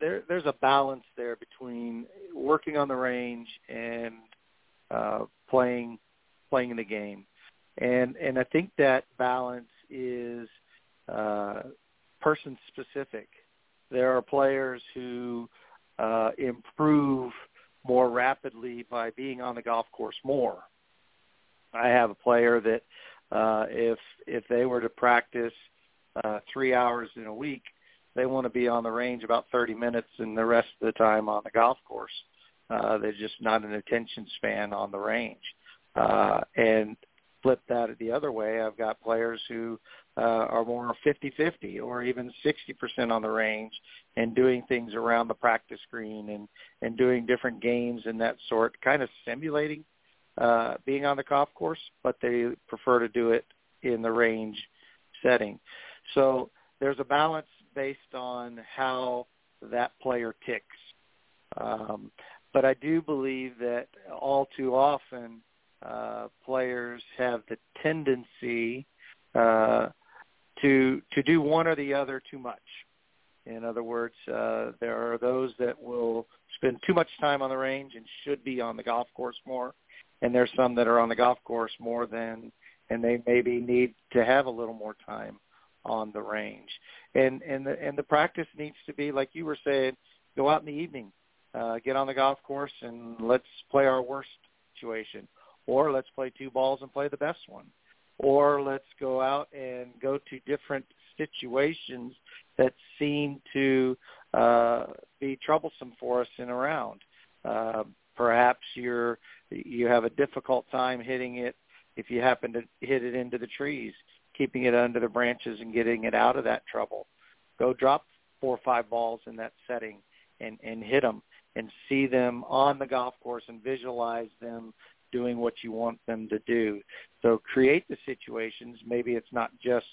there, there's a balance there between working on the range and uh, playing playing the game, and and I think that balance is uh, person specific. There are players who uh, improve more rapidly by being on the golf course more. I have a player that uh, if if they were to practice uh, three hours in a week, they want to be on the range about 30 minutes and the rest of the time on the golf course. Uh, there's just not an attention span on the range. Uh, and flip that the other way, I've got players who uh, are more 50-50 or even 60% on the range and doing things around the practice green and, and doing different games and that sort, kind of simulating uh, being on the golf course, but they prefer to do it in the range setting. So there's a balance based on how that player ticks. Um, but I do believe that all too often uh, players have the tendency uh, to to do one or the other too much. In other words, uh, there are those that will spend too much time on the range and should be on the golf course more, and there's some that are on the golf course more than, and they maybe need to have a little more time on the range. And and the and the practice needs to be like you were saying, go out in the evening, uh, get on the golf course, and let's play our worst situation, or let's play two balls and play the best one or let's go out and go to different situations that seem to uh, be troublesome for us in a round. Uh, perhaps you're you have a difficult time hitting it if you happen to hit it into the trees, keeping it under the branches and getting it out of that trouble. Go drop four or five balls in that setting and, and hit them and see them on the golf course and visualize them doing what you want them to do. So create the situations. Maybe it's not just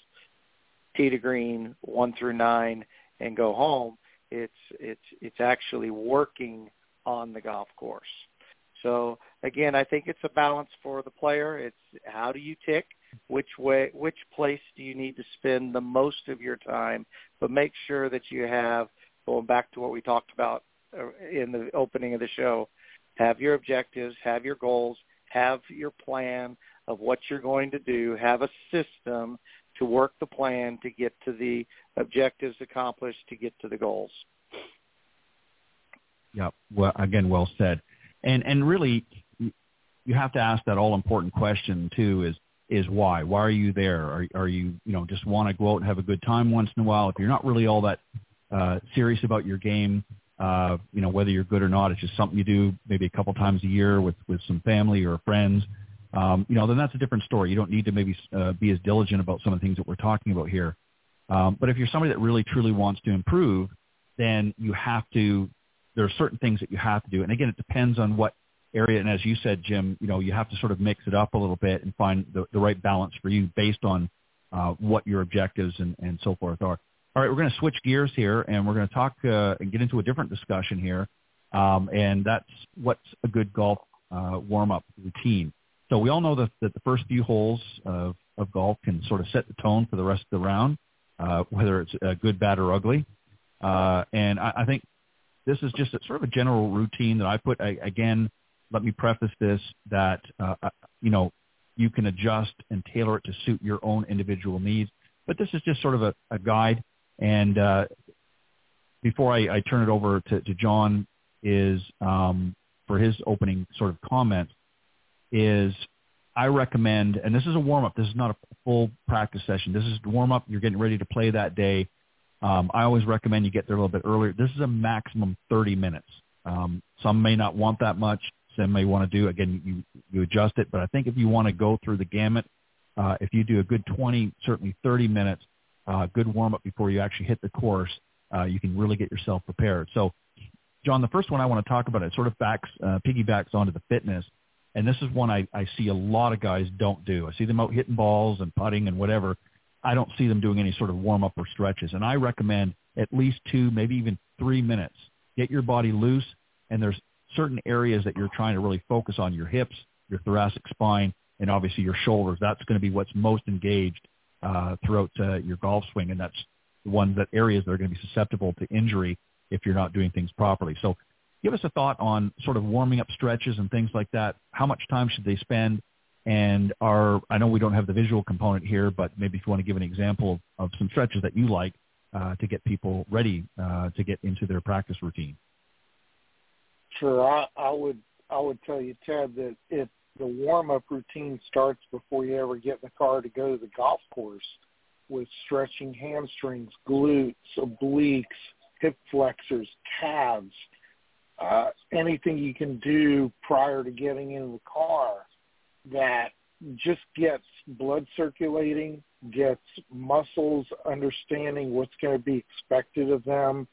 tee to green one through nine and go home. It's it's it's actually working on the golf course. So again, I think it's a balance for the player. It's how do you tick? Which way? Which place do you need to spend the most of your time? But make sure that you have going back to what we talked about uh, in the opening of the show. Have your objectives, have your goals, have your plan of what you're going to do, have a system to work the plan to get to the objectives accomplished to get to the goals.
Yeah. Well, again, well said. And and really, you have to ask that all important question too: is is why? Why are you there? Are are you you know just want to go out and have a good time once in a while? If you're not really all that uh, serious about your game, uh, you know whether you're good or not, it's just something you do maybe a couple times a year with with some family or friends. Um, you know, then that's a different story. You don't need to maybe uh, be as diligent about some of the things that we're talking about here. Um, but if you're somebody that really truly wants to improve, then you have to. There are certain things that you have to do, and again, it depends on what area. And as you said, Jim, you know, you have to sort of mix it up a little bit and find the, the right balance for you based on uh, what your objectives and, and so forth are. All right, we're going to switch gears here, and we're going to talk uh, and get into a different discussion here, um, and that's what's a good golf uh, warm-up routine. So we all know that, that the first few holes of, of golf can sort of set the tone for the rest of the round, uh, whether it's uh, good, bad, or ugly. Uh, and I, I think this is just a, sort of a general routine that I put. I, again, let me preface this that uh, uh, you know you can adjust and tailor it to suit your own individual needs. But this is just sort of a, a guide. And uh, before I, I turn it over to, to John, is um, for his opening sort of comment, is I recommend, and this is a warm up. This is not a full practice session. This is warm up. You're getting ready to play that day. Um, I always recommend you get there a little bit earlier. This is a maximum 30 minutes. Um, some may not want that much some may want to do. Again, you, you adjust it, but I think if you want to go through the gamut, uh, if you do a good 20, certainly 30 minutes, uh, good warm up before you actually hit the course, uh, you can really get yourself prepared. So, John, the first one I want to talk about it sort of backs uh, piggybacks onto the fitness, and this is one I, I see a lot of guys don't do. I see them out hitting balls and putting and whatever. I don't see them doing any sort of warm up or stretches, and I recommend at least two, maybe even three minutes. Get your body loose, and there's certain areas that you're trying to really focus on, your hips, your thoracic spine, and obviously your shoulders. That's going to be what's most engaged uh, throughout uh, your golf swing, and that's the ones that areas that are going to be susceptible to injury if you're not doing things properly. So give us a thought on sort of warming up stretches and things like that. How much time should they spend? And are I know we don't have the visual component here, but maybe if you want to give an example of some stretches that you like uh, to get people ready uh, to get into their practice routine.
Sure, I, I would I would tell you, Ted, that if the warm up routine starts before you ever get in the car to go to the golf course with stretching hamstrings, glutes, obliques, hip flexors, calves, uh, anything you can do prior to getting into the car that just gets blood circulating, gets muscles understanding what's going to be expected of them,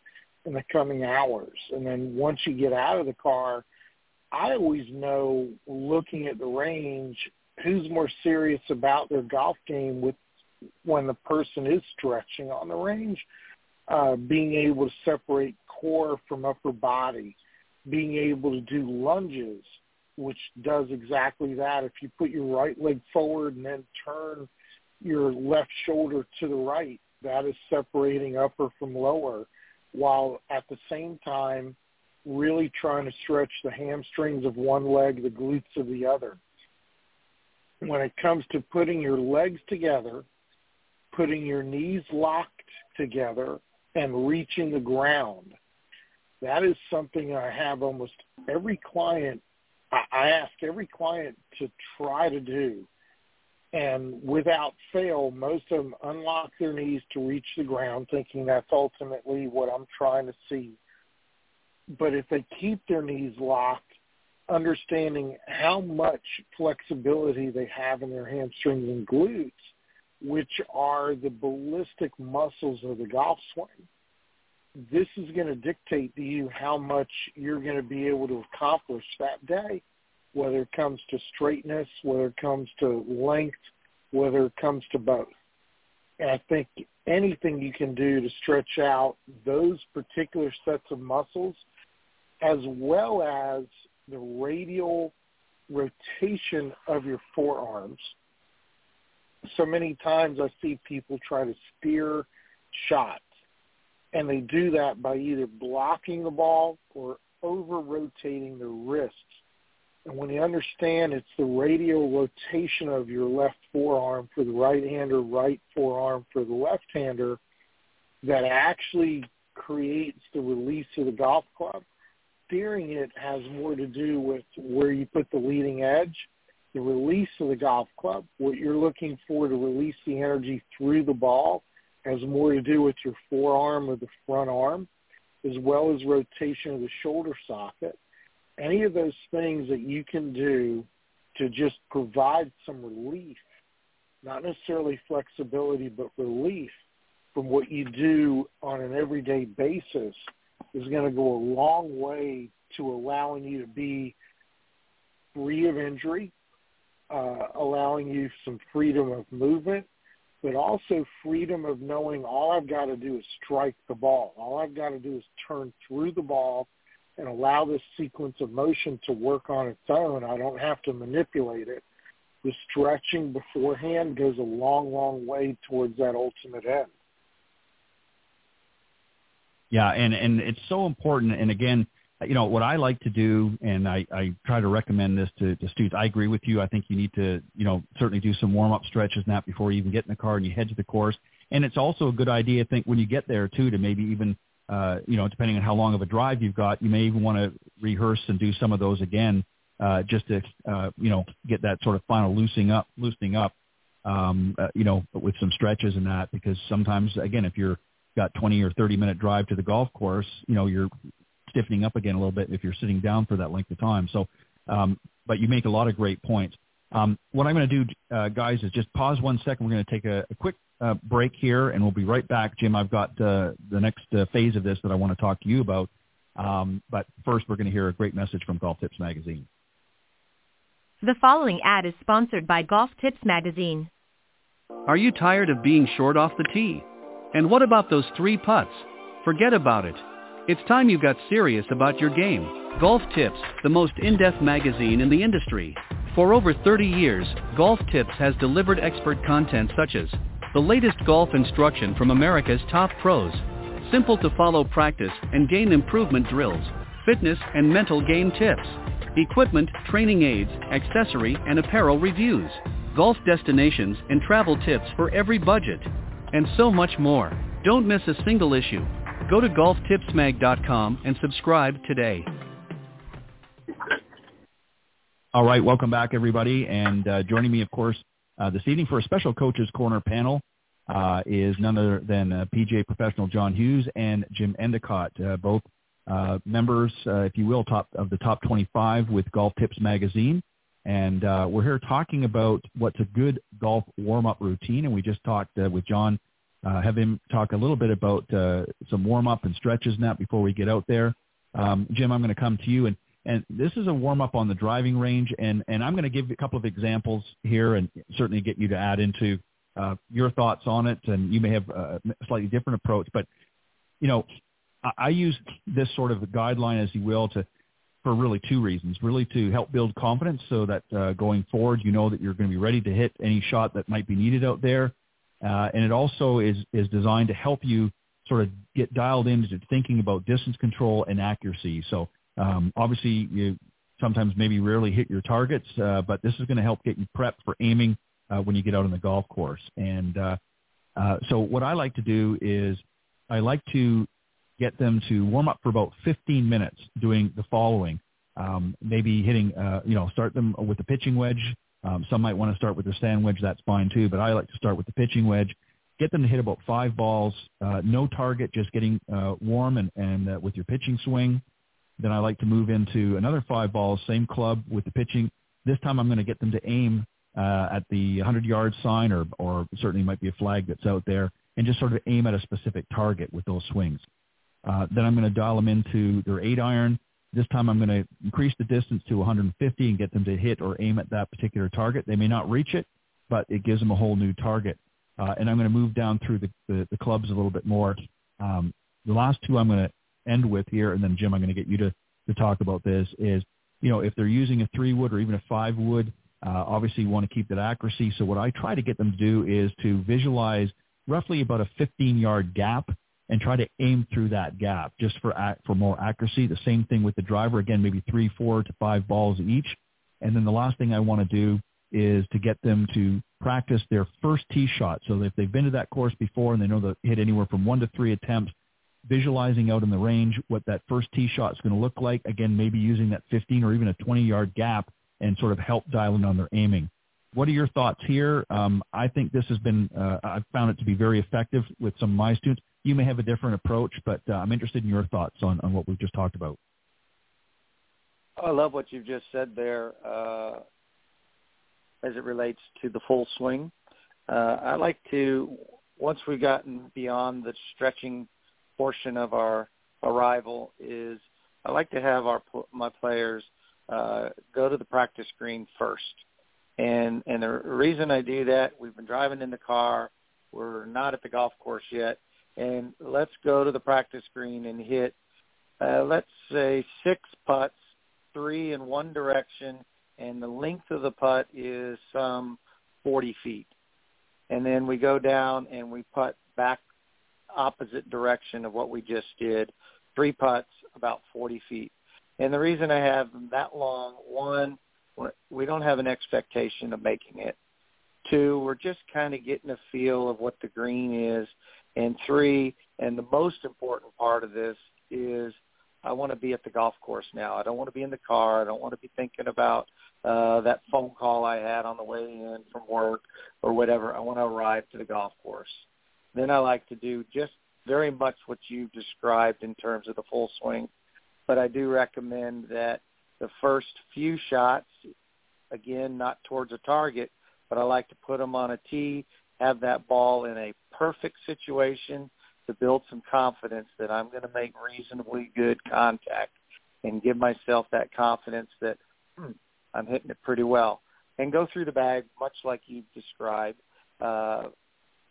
in the coming hours. And then once you get out of the car, I always know looking at the range who's more serious about their golf game with when the person is stretching on the range, uh, being able to separate core from upper body, being able to do lunges, which does exactly that. If you put your right leg forward and then turn your left shoulder to the right, that is separating upper from lower while at the same time really trying to stretch the hamstrings of one leg, the glutes of the other. When it comes to putting your legs together, putting your knees locked together, and reaching the ground, that is something I have almost every client, I ask every client to try to do and without fail, most of them unlock their knees to reach the ground, thinking that's ultimately what I'm trying to see. But if they keep their knees locked, understanding how much flexibility they have in their hamstrings and glutes, which are the ballistic muscles of the golf swing, this is going to dictate to you how much you're going to be able to accomplish that day whether it comes to straightness, whether it comes to length, whether it comes to both. And I think anything you can do to stretch out those particular sets of muscles, as well as the radial rotation of your forearms. So many times I see people try to steer shots, and they do that by either blocking the ball or over rotating their wrists And when you understand it's the radial rotation of your left forearm for the right-hander, right forearm for the left-hander, that actually creates the release of the golf club. Steering it has more to do with where you put the leading edge, the release of the golf club, what you're looking for to release the energy through the ball has more to do with your forearm or the front arm, as well as rotation of the shoulder socket. Any of those things that you can do to just provide some relief, not necessarily flexibility, but relief from what you do on an everyday basis is going to go a long way to allowing you to be free of injury, uh, allowing you some freedom of movement, but also freedom of knowing all I've got to do is strike the ball. All I've got to do is turn through the ball and allow this sequence of motion to work on its own. I don't have to manipulate it. The stretching beforehand goes a long, long way towards that ultimate end.
Yeah, and and it's so important. And again, you know what I like to do, and I, I try to recommend this to, to students. I agree with you. I think you need to, you know, certainly do some warm up stretches and that before you even get in the car and you head to the course. And it's also a good idea, I think, when you get there too, to maybe even, uh, you know, depending on how long of a drive you've got, you may even want to rehearse and do some of those again, uh, just to, uh, you know, get that sort of final loosening up, loosening up, um, uh, you know, with some stretches and that, because sometimes, again, if you're got 20 or 30 minute drive to the golf course, you know, you're stiffening up again a little bit if you're sitting down for that length of time. So, um, but you make a lot of great points. Um, what I'm going to do, uh, guys, is just pause one second. We're going to take a, a quick uh, break here, and we'll be right back. Jim, I've got uh, the next uh, phase of this that I want to talk to you about. Um, but first, we're going to hear a great message from Golf Tips Magazine.
The following ad is sponsored by Golf Tips Magazine.
Are you tired of being short off the tee? And what about those three putts? Forget about it. It's time you got serious about your game. Golf Tips, the most in-depth magazine in the industry. For over 30 years, Golf Tips has delivered expert content such as the latest golf instruction from America's top pros, simple to follow practice and gain improvement drills, fitness and mental game tips, equipment, training aids, accessory and apparel reviews, golf destinations and travel tips for every budget, and so much more. Don't miss a single issue. Go to golftipsmag.com and subscribe today.
All right, welcome back, everybody. And uh, joining me, of course, uh, this evening for a special Coaches Corner panel uh, is none other than uh, PGA professional John Hughes and Jim Endicott, uh, both uh, members, if you will, top of the top 25 with Golf Tips Magazine. And uh, we're here talking about what's a good golf warm-up routine. And we just talked uh, with John, uh, have him talk a little bit about uh, some warm-up and stretches now before we get out there. Um, Jim, I'm going to come to you. And, and this is a warm-up on the driving range. And, and I'm going to give a couple of examples here and certainly get you to add into uh, your thoughts on it. And you may have a slightly different approach. But, you know, I, I use this sort of guideline, as you will, to – for really two reasons. Really to help build confidence so that uh, going forward you know that you're going to be ready to hit any shot that might be needed out there. Uh, and it also is, is designed to help you sort of get dialed into thinking about distance control and accuracy. So um, obviously you sometimes maybe rarely hit your targets, uh, but this is going to help get you prepped for aiming uh, when you get out on the golf course. And uh, uh, so what I like to do is I like to get them to warm up for about 15 minutes doing the following. Um, maybe hitting, uh, you know, start them with the pitching wedge. Um, some might want to start with the sand wedge. That's fine too. But I like to start with the pitching wedge. Get them to hit about five balls, uh, no target, just getting uh, warm and, and uh, with your pitching swing. Then I like to move into another five balls, same club with the pitching. This time I'm going to get them to aim uh, at the 100-yard sign or, or certainly might be a flag that's out there and just sort of aim at a specific target with those swings. Uh, then I'm going to dial them into their eight iron. This time I'm going to increase the distance to 150 and get them to hit or aim at that particular target. They may not reach it, but it gives them a whole new target. Uh, and I'm going to move down through the, the, the clubs a little bit more. Um, the last two I'm going to end with here, and then Jim, I'm going to get you to, to talk about this, is, you know, if they're using a three wood or even a five wood, uh, obviously you want to keep that accuracy. So what I try to get them to do is to visualize roughly about a 15 yard gap and try to aim through that gap just for for more accuracy. The same thing with the driver. Again, maybe three, four to five balls each. And then the last thing I want to do is to get them to practice their first tee shot. So if they've been to that course before and they know to hit anywhere from one to three attempts, visualizing out in the range what that first tee shot is going to look like. Again, maybe using that 15 or even a 20 yard gap and sort of help dial in on their aiming. What are your thoughts here? Um, I think this has been, uh, I've found it to be very effective with some of my students. You may have a different approach, but uh, I'm interested in your thoughts on, on what we've just talked about.
I love what you've just said there uh, as it relates to the full swing. Uh, I like to, once we've gotten beyond the stretching portion of our arrival, is I like to have our my players uh, go to the practice green first. And and the reason I do that, we've been driving in the car, we're not at the golf course yet, and let's go to the practice green and hit, uh, let's say six putts, three in one direction, and the length of the putt is some 40 feet. And then we go down and we putt back opposite direction of what we just did, three putts about 40 feet. And the reason I have them that long, one, we don't have an expectation of making it. Two, we're just kind of getting a feel of what the green is. And three, and the most important part of this is I want to be at the golf course now. I don't want to be in the car. I don't want to be thinking about uh, that phone call I had on the way in from work or whatever. I want to arrive to the golf course. Then I like to do just very much what you've described in terms of the full swing. But I do recommend that the first few shots, again, not towards a target, but I like to put them on a tee, have that ball in a perfect situation to build some confidence that I'm going to make reasonably good contact and give myself that confidence that hmm, I'm hitting it pretty well. And go through the bag much like you've described, uh,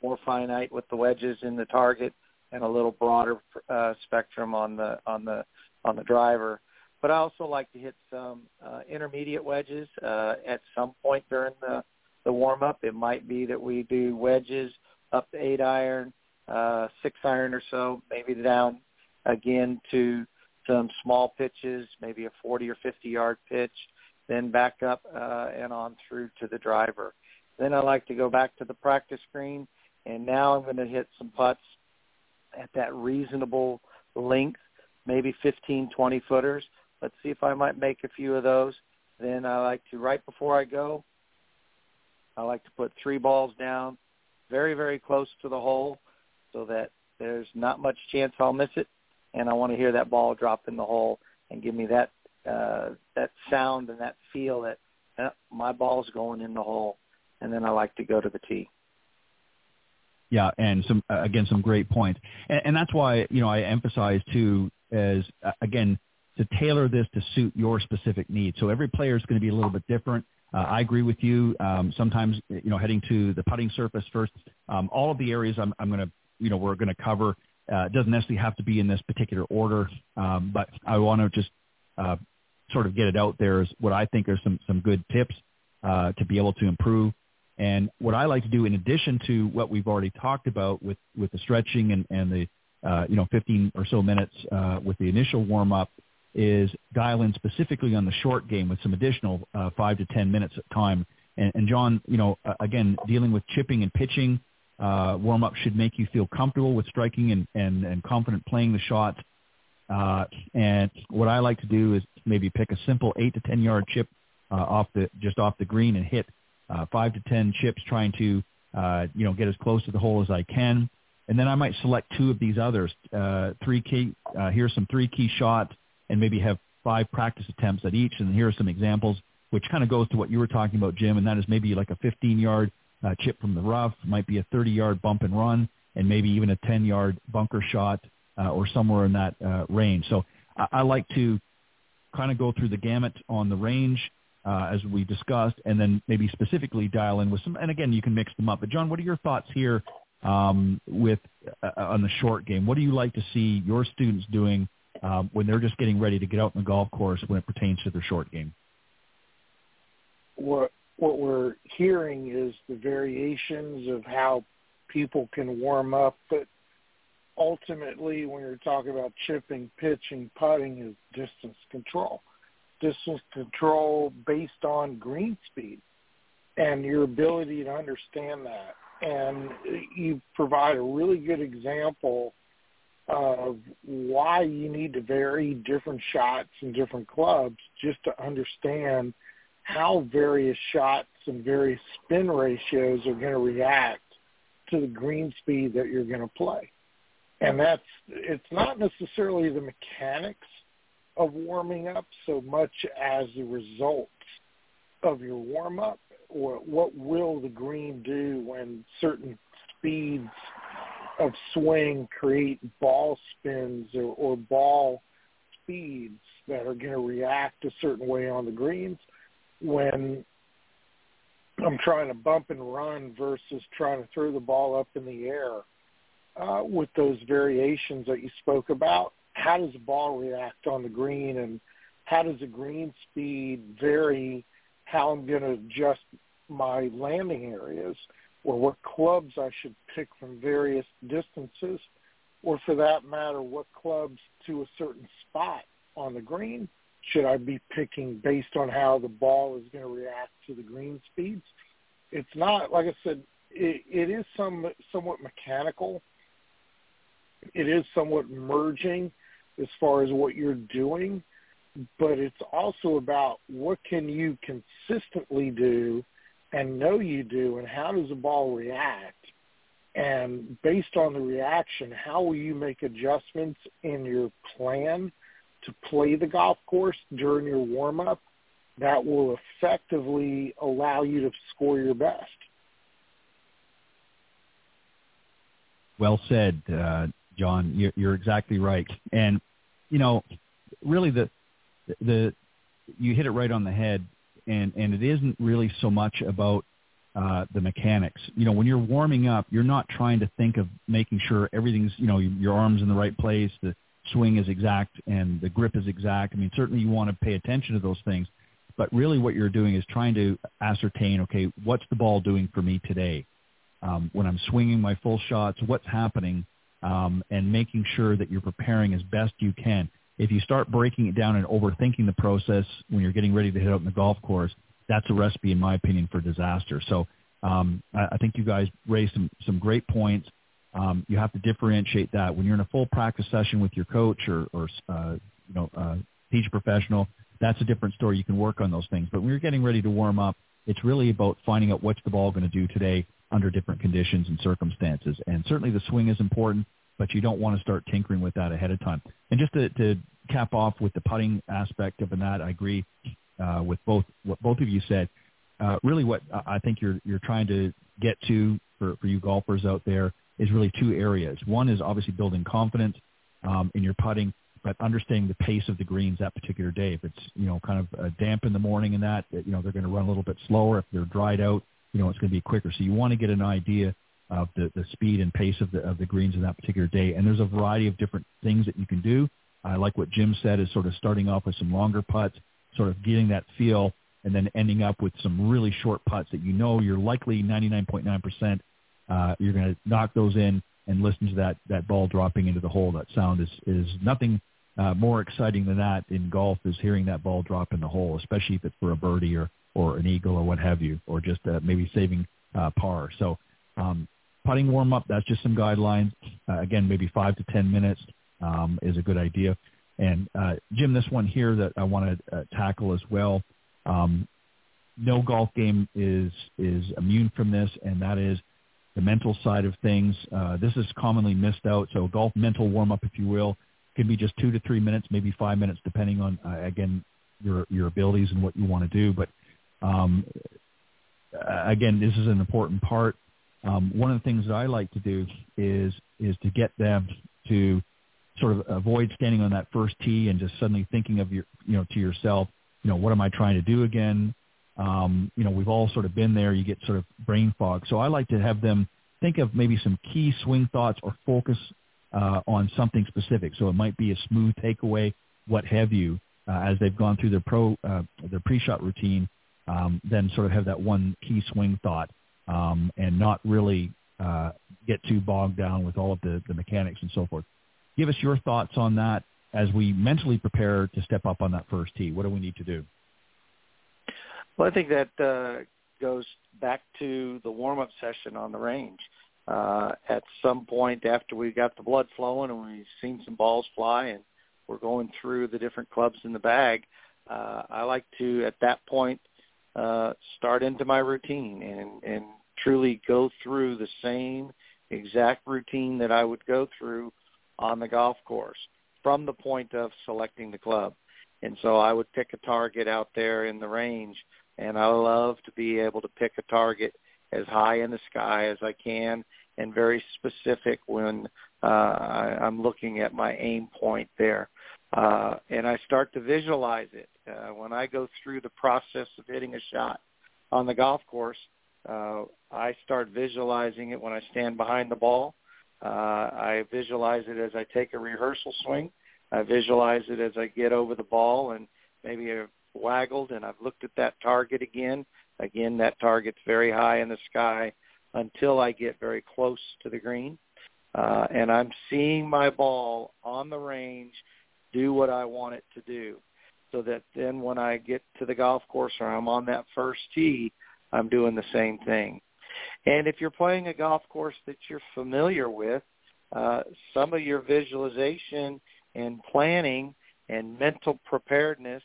more finite with the wedges in the target and a little broader uh, spectrum on the on the on the driver. But I also like to hit some uh, intermediate wedges uh, at some point during the the warm up. It might be that we do wedges up to eight iron, uh, six iron or so, maybe down again to some small pitches, maybe a 40 or 50 yard pitch, then back up uh, and on through to the driver. Then I like to go back to the practice green, and now I'm going to hit some putts at that reasonable length, maybe 15, 20 footers. Let's see if I might make a few of those. Then I like to, right before I go, I like to put three balls down very, very close to the hole so that there's not much chance I'll miss it. And I want to hear that ball drop in the hole and give me that uh, that sound and that feel that uh, my ball's going in the hole. And then I like to go to the tee.
Yeah, and some again some great points, and, and that's why you know I emphasize too as again to tailor this to suit your specific needs. So every player is going to be a little bit different. Uh, I agree with you. Um, sometimes you know heading to the putting surface first. Um, all of the areas I'm, I'm going to you know we're going to cover uh, doesn't necessarily have to be in this particular order, um, but I want to just uh, sort of get it out there as what I think are some some good tips uh, to be able to improve. And what I like to do, in addition to what we've already talked about with, with the stretching and, and the uh, you know 15 or so minutes uh, with the initial warm up, is dial in specifically on the short game with some additional uh, five to 10 minutes of time. And, and John, you know, again, dealing with chipping and pitching, uh, warm up should make you feel comfortable with striking and, and, and confident playing the shots. Uh, and what I like to do is maybe pick a simple eight to 10 yard chip uh, off the just off the green and hit uh, five to ten chips, trying to uh, you know get as close to the hole as I can, and then I might select two of these others. Uh, three key uh, here's some three key shots, and maybe have five practice attempts at each. And here are some examples, which kind of goes to what you were talking about, Jim, and that is maybe like a 15 yard uh, chip from the rough, might be a 30 yard bump and run, and maybe even a 10 yard bunker shot uh, or somewhere in that uh, range. So I, I like to kind of go through the gamut on the range uh, as we discussed, and then maybe specifically dial in with some. And again, you can mix them up. But John, what are your thoughts here um, with uh, on the short game? What do you like to see your students doing um, when they're just getting ready to get out in the golf course when it pertains to their short game?
What what we're hearing is the variations of how people can warm up, but ultimately, when you're talking about chipping, pitching, putting, is distance control distance control based on green speed and your ability to understand that. And you provide a really good example of why you need to vary different shots and different clubs just to understand how various shots and various spin ratios are going to react to the green speed that you're going to play. And that's it's not necessarily the mechanics of warming up so much as the results of your warm up or what will the green do when certain speeds of swing create ball spins or, or ball speeds that are going to react a certain way on the greens when I'm trying to bump and run versus trying to throw the ball up in the air uh, with those variations that you spoke about. How does the ball react on the green and how does the green speed vary how I'm going to adjust my landing areas or what clubs I should pick from various distances or for that matter what clubs to a certain spot on the green should I be picking based on how the ball is going to react to the green speeds. It's not, like I said, it, it is some, somewhat mechanical. It is somewhat merging as far as what you're doing, but it's also about what can you consistently do and know you do and how does the ball react? And based on the reaction how will you make adjustments in your plan to play the golf course during your warm up that will effectively allow you to score your best?
Well said uh, john you're, you're exactly right and you know really the the you hit it right on the head and and it isn't really so much about uh, the mechanics. You know, when you're warming up, you're not trying to think of making sure everything's you know your arms in the right place, the swing is exact, and the grip is exact. I mean, certainly you want to pay attention to those things, but really what you're doing is trying to ascertain, okay, what's the ball doing for me today? Um, when I'm swinging my full shots, what's happening, um, and making sure that you're preparing as best you can if you start breaking it down and overthinking the process when you're getting ready to hit out in the golf course, that's a recipe, in my opinion, for disaster. So um, I, I think you guys raised some, some great points. Um, you have to differentiate that when you're in a full practice session with your coach or, or uh, you know, uh, teacher professional. That's a different story. You can work on those things. But when you're getting ready to warm up, it's really about finding out what's the ball going to do today under different conditions and circumstances. And certainly the swing is important but you don't want to start tinkering with that ahead of time. And just to, to cap off with the putting aspect of that, I agree uh, with both what both of you said. Uh, really, what I think you're you're trying to get to for, for you golfers out there is really two areas. One is obviously building confidence um, in your putting, but understanding the pace of the greens that particular day. If it's you know kind of uh, damp in the morning and that, you know they're going to run a little bit slower. If they're dried out, you know it's going to be quicker. So you want to get an idea of the, the speed and pace of the, of the greens in that particular day. And there's a variety of different things that you can do. I like what Jim said is sort of starting off with some longer putts, sort of getting that feel, and then ending up with some really short putts that you know you're likely 99.9% uh, you're going to knock those in and listen to that, that ball dropping into the hole. That sound is, is nothing uh, more exciting than that in golf is hearing that ball drop in the hole, especially if it's for a birdie or, or an eagle or what have you, or just uh, maybe saving uh, par. So um, putting warm up, that's just some guidelines. Uh, again, maybe five to 10 minutes um, is a good idea. And uh, Jim, this one here that I want to uh, tackle as well. Um, no golf game is is immune from this, and that is the mental side of things. Uh, this is commonly missed out. So golf mental warm up, if you will, can be just two to three minutes, maybe five minutes, depending on uh, again your your abilities and what you want to do. But um, again, this is an important part um, one of the things that I like to do is is to get them to sort of avoid standing on that first tee and just suddenly thinking of your you know to yourself, you know, what am I trying to do again? Um, you know, we've all sort of been there. You get sort of brain fog. So I like to have them think of maybe some key swing thoughts or focus uh, on something specific. So it might be a smooth takeaway, what have you, uh, as they've gone through their pro uh, their pre-shot routine. Um, then sort of have that one key swing thought um, and not really uh, get too bogged down with all of the, the mechanics and so forth. Give us your thoughts on that. as we mentally prepare to step up on that first tee? What do we need to do?
Well, I think that uh, goes back to the warm-up session on the range. Uh, at some point after we've got the blood flowing and we've seen some balls fly and we're going through the different clubs in the bag, uh, I like to at that point uh, start into my routine and, and truly go through the same exact routine that I would go through on the golf course from the point of selecting the club. And so I would pick a target out there in the range, and I love to be able to pick a target as high in the sky as I can and very specific when uh, I, I'm looking at my aim point there. Uh, and I start to visualize it. Uh, when I go through the process of hitting a shot on the golf course, uh, I start visualizing it when I stand behind the ball. Uh, I visualize it as I take a rehearsal swing. I visualize it as I get over the ball and maybe I've waggled and I've looked at that target again. Again, that target's very high in the sky until I get very close to the green. Uh, and I'm seeing my ball on the range do what I want it to do so that then when I get to the golf course or I'm on that first tee, I'm doing the same thing. And if you're playing a golf course that you're familiar with, uh, some of your visualization and planning and mental preparedness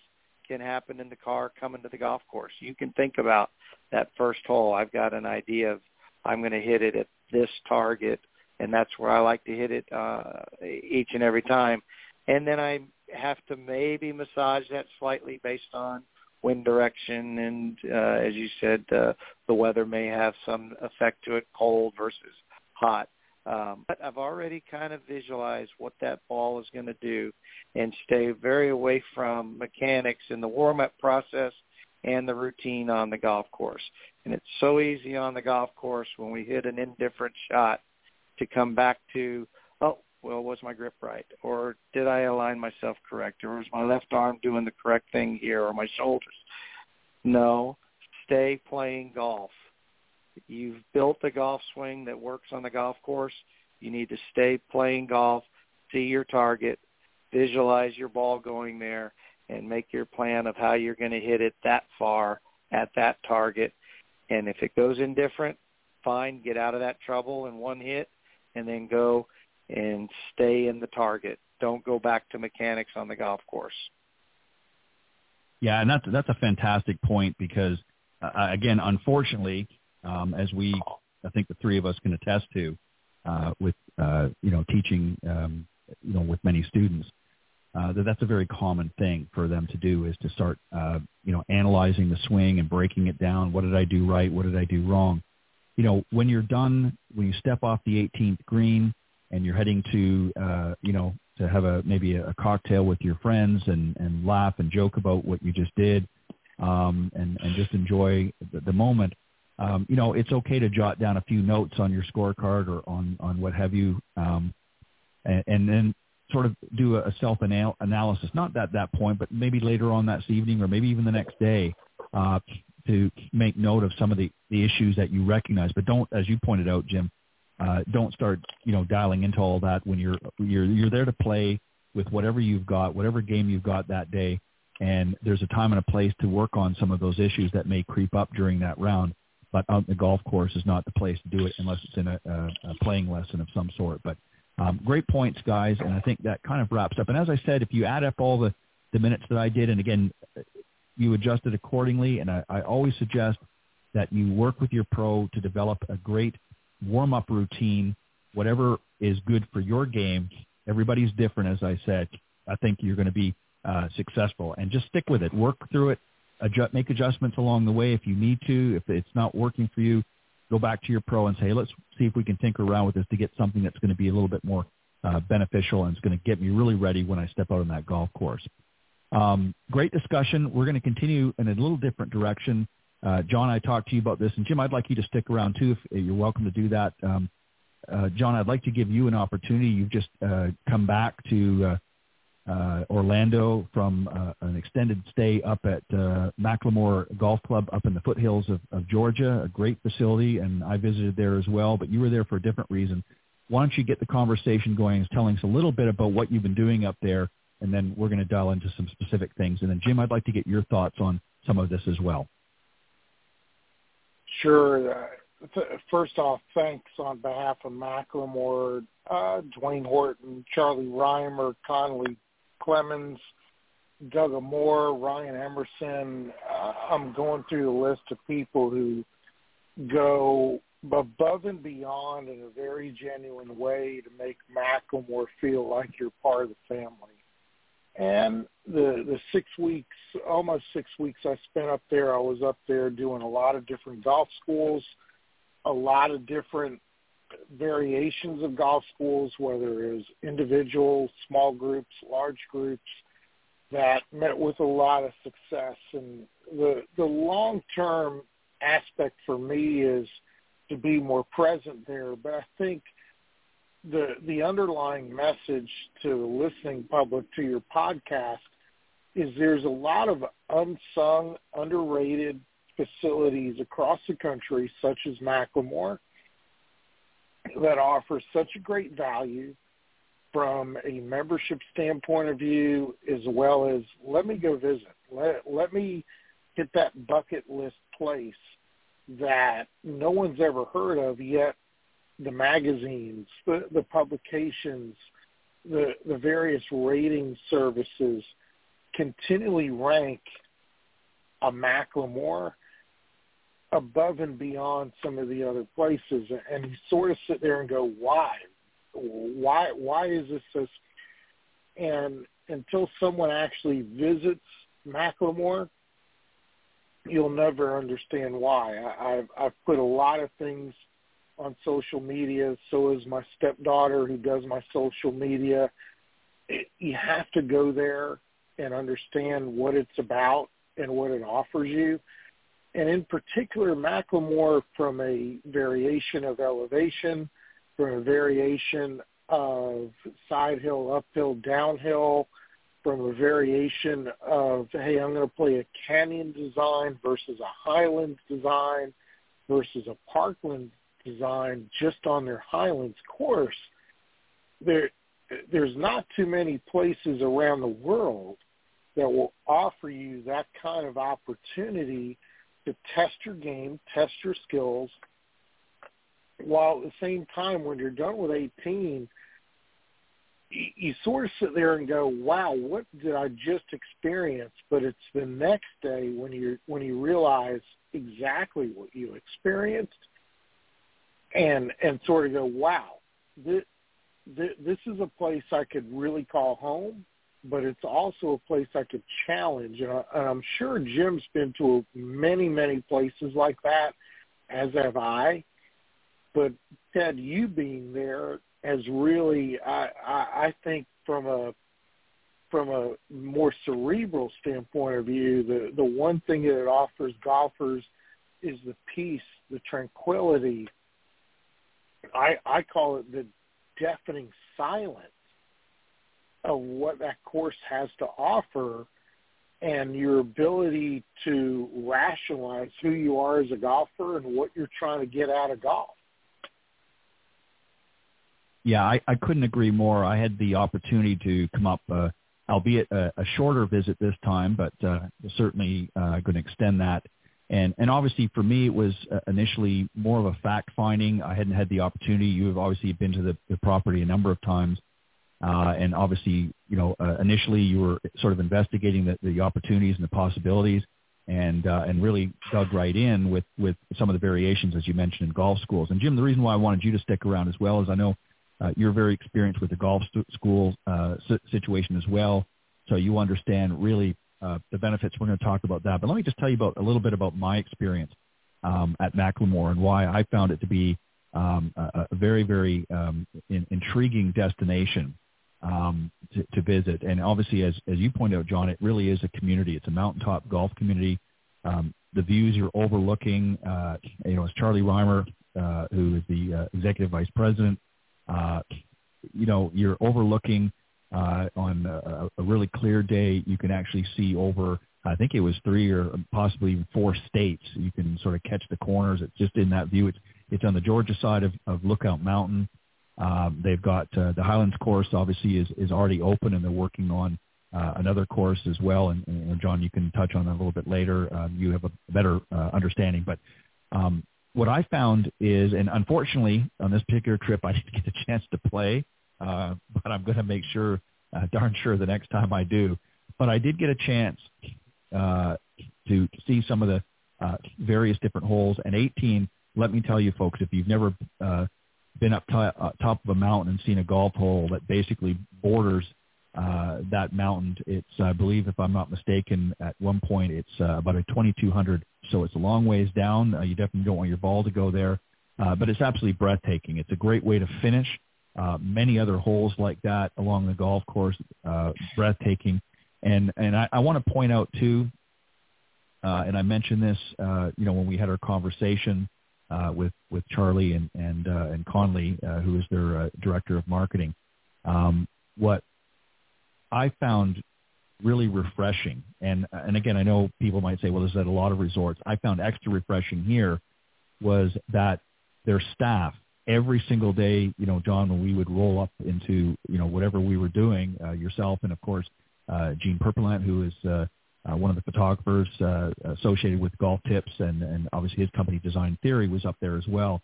can happen in the car coming to the golf course. You can think about that first hole. I've got an idea of I'm going to hit it at this target, and that's where I like to hit it uh, each and every time. And then I have to maybe massage that slightly based on wind direction, and uh, as you said, uh, the weather may have some effect to it, cold versus hot. Um, but I've already kind of visualized what that ball is going to do and stay very away from mechanics in the warm-up process and the routine on the golf course. And it's so easy on the golf course when we hit an indifferent shot to come back to, oh, well, was my grip right? Or did I align myself correct? Or was my left arm doing the correct thing here? Or my shoulders? No. Stay playing golf. You've built a golf swing that works on the golf course. You need to stay playing golf, see your target, visualize your ball going there, and make your plan of how you're going to hit it that far at that target. And if it goes indifferent, fine, get out of that trouble in one hit, and then go and stay in the target. Don't go back to mechanics on the golf course.
Yeah, and that's that's a fantastic point because uh, uh, again, unfortunately, um, as we I think the three of us can attest to, uh, with uh, you know teaching um, you know with many students, uh, that that's a very common thing for them to do is to start uh, you know analyzing the swing and breaking it down. What did I do right? What did I do wrong? You know, when you're done, when you step off the 18th green, and you're heading to uh, you know to have a maybe a, cocktail with your friends and and laugh and joke about what you just did um, and and just enjoy the, the moment. Um, you know, it's okay to jot down a few notes on your scorecard or on on what have you, um, and, and then sort of do a self analysis. Not at that point, but maybe later on that evening or maybe even the next day. Uh, to make note of some of the, the issues that you recognize, but don't, as you pointed out, Jim, uh, don't start, you know, dialing into all that when you're you're you're there to play with whatever you've got, whatever game you've got that day, and there's a time and a place to work on some of those issues that may creep up during that round. But out the golf course is not the place to do it unless it's in a, a, a playing lesson of some sort. But um, great points, guys, and I think that kind of wraps up. And as I said, if you add up all the the minutes that I did, and again, you adjust it accordingly. And I, I always suggest that you work with your pro to develop a great warm-up routine, whatever is good for your game. Everybody's different, as I said. I think you're going to be uh, successful, and just stick with it. Work through it. Adjust, make adjustments along the way if you need to. If it's not working for you, go back to your pro and say, let's see if we can tinker around with this to get something that's going to be a little bit more uh, beneficial and it's going to get me really ready when I step out on that golf course. Um, great discussion. We're going to continue in a little different direction. Uh, John, I talked to you about this, and Jim, I'd like you to stick around too. If you're welcome to do that. Um, uh, John, I'd like to give you an opportunity. You've just uh, come back to uh, uh, Orlando from uh, an extended stay up at McLemore Golf Club up in the foothills of, of Georgia, a great facility, and I visited there as well. But you were there for a different reason. Why don't you get the conversation going, telling us a little bit about what you've been doing up there, and then we're going to dial into some specific things. And then Jim, I'd like to get your thoughts on some of this as well.
Sure. Uh, first off, thanks on behalf of McLemore, uh, Dwayne Horton, Charlie Rymer, Conley Clemens, Doug Moore, Ryan Emerson. Uh, I'm going through the list of people who go above and beyond in a very genuine way to make McLemore feel like you're part of the family. And the the six weeks, almost six weeks I spent up there, I was up there doing a lot of different golf schools, a lot of different variations of golf schools, whether it was individual, small groups, large groups, that met with a lot of success. And the the long term aspect for me is to be more present there. But I think the the underlying message to the listening public to your podcast is there's a lot of unsung, underrated facilities across the country, such as McLemore, that offer such a great value from a membership standpoint of view, as well as let me go visit. Let let me hit that bucket list place that no one's ever heard of yet. The magazines, the, the publications, the the various rating services continually rank a McLemore above and beyond some of the other places, and you sort of sit there and go, why? Why? Why is this this? And until someone actually visits McLemore, you'll never understand why. I, I've I've put a lot of things on social media. So is my stepdaughter who does my social media. It, you have to go there and understand what it's about and what it offers you. And in particular, McLemore from a variation of elevation, from a variation of side hill, uphill, downhill, from a variation of, hey, I'm going to play a canyon design versus a highland design versus a parkland design just on their highlands course. There, there's not too many places around the world that will offer you that kind of opportunity to test your game, test your skills, while at the same time, when you're done with 18, you sort of sit there and go, "Wow, what did I just experience?" But it's the next day when you when you realize exactly what you experienced, and and sort of go, "Wow, this this is a place I could really call home." But it's also a place I could challenge, and, I, I'm sure Jim's been to many, many places like that, as have I. But Ted, you being there has really, I, I, I think, from a from a more cerebral standpoint of view, the the one thing that it offers golfers is the peace, the tranquility. I I call it the deafening silence of what that course has to offer and your ability to rationalize who you are as a golfer and what you're trying to get out of golf.
Yeah, I, I couldn't agree more. I had the opportunity to come up, uh, albeit a, a shorter visit this time, but uh, certainly uh, going to extend that. And and obviously for me, it was uh, initially more of a fact finding. I hadn't had the opportunity. You have obviously been to the, the property a number of times, uh, and obviously you know uh, initially you were sort of investigating the, the opportunities and the possibilities, and uh, and really dug right in with with some of the variations as you mentioned in golf schools. And Jim, the reason why I wanted you to stick around as well is I know uh, you're very experienced with the golf st- school uh, situation as well, so you understand really uh, the benefits. We're going to talk about that, but let me just tell you about a little bit about my experience um, at McLemore and why I found it to be um, a, a very, very um, in, intriguing destination um, to, to visit. And obviously, as as you pointed out, John, it really is a community. It's a mountaintop golf community. Um, the views you're overlooking, uh, you know, as Charlie Rymer, uh, who is the uh, executive vice president uh, you know, you're overlooking uh, on a, a really clear day. You can actually see over, I think it was three or possibly even four states. You can sort of catch the corners. It's just in that view. It's it's on the Georgia side of, of Lookout Mountain. Um, they've got uh, the Highlands course obviously is, is already open and they're working on uh, another course as well. And, and John, you can touch on that a little bit later. Um, you have a better uh, understanding. But um, what I found is, and unfortunately on this particular trip, I didn't get a chance to play, uh, but I'm going to make sure, uh, darn sure, the next time I do. But I did get a chance uh, to see some of the uh, various different holes. And 18, let me tell you, folks, if you've never uh, been up t- uh, top of a mountain and seen a golf hole that basically borders uh, that mountain. It's, I believe, if I'm not mistaken, at one point it's uh, about a 2200, so it's a long ways down. Uh, you definitely don't want your ball to go there, uh, but it's absolutely breathtaking. It's a great way to finish. Uh, many other holes like that along the golf course, uh, breathtaking. And and I, I want to point out too, uh, and I mentioned this, uh, you know, when we had our conversation uh, with with Charlie and and uh, and Conley, uh, who is their uh, director of marketing. Um, what I found really refreshing, and and again, I know people might say, well, this is at a lot of resorts. I found extra refreshing here was that their staff every single day, you know, John, when we would roll up into you know whatever we were doing, uh, yourself and of course uh, Gene Perpelant, who is uh, uh, one of the photographers uh, associated with Golf Tips, and, and obviously his company Design Theory was up there as well,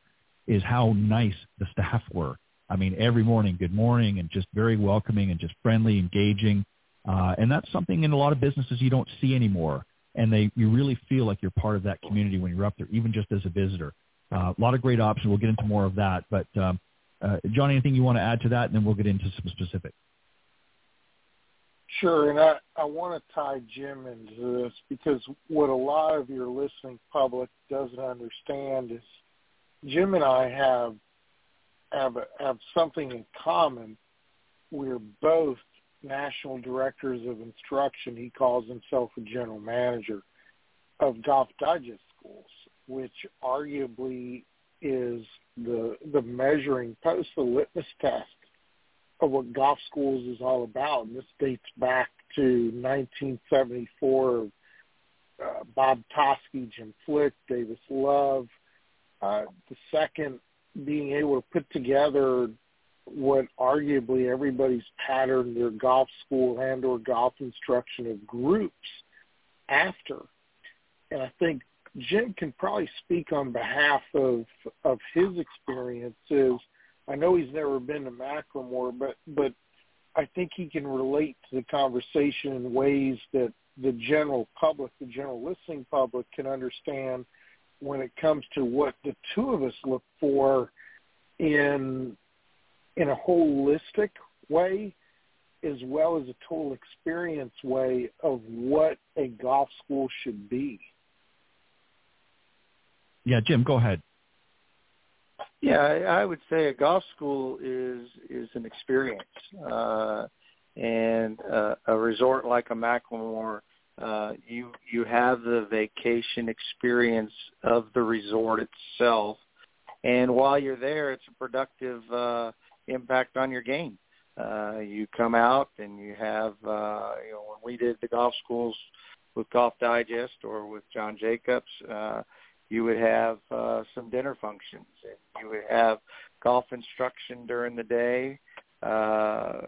is how nice the staff were. I mean, every morning, good morning, and just very welcoming and just friendly, engaging. Uh, and that's something in a lot of businesses you don't see anymore. And they, you really feel like you're part of that community when you're up there, even just as a visitor. Uh, a lot of great options. We'll get into more of that. But um, uh, John, anything you want to add to that, and then we'll get into some specifics.
Sure, and I, I want to tie Jim into this because what a lot of your listening public doesn't understand is Jim and I have have have something in common. We're both national directors of instruction. He calls himself a general manager of Golf Digest schools, which arguably is the the measuring post, the litmus test of what golf schools is all about. And this dates back to 1974. Uh, Bob Toski, Jim Flick, Davis Love. Uh, the second being able to put together what arguably everybody's patterned their golf school and or golf instruction of groups after. And I think Jim can probably speak on behalf of of his experiences I know he's never been to McLemore, but but I think he can relate to the conversation in ways that the general public, the general listening public, can understand when it comes to what the two of us look for in in a holistic way as well as a total experience way of what a golf school should be.
Yeah, Jim, go ahead.
Yeah, I, I would say a golf school is is an experience, uh, and uh, a resort like a McLemore, uh, you you have the vacation experience of the resort itself, and while you're there, it's a productive uh, impact on your game. Uh, you come out and you have, uh, you know, when we did the golf schools with Golf Digest or with John Jacobs. Uh, you would have uh, some dinner functions you would have golf instruction during the day uh,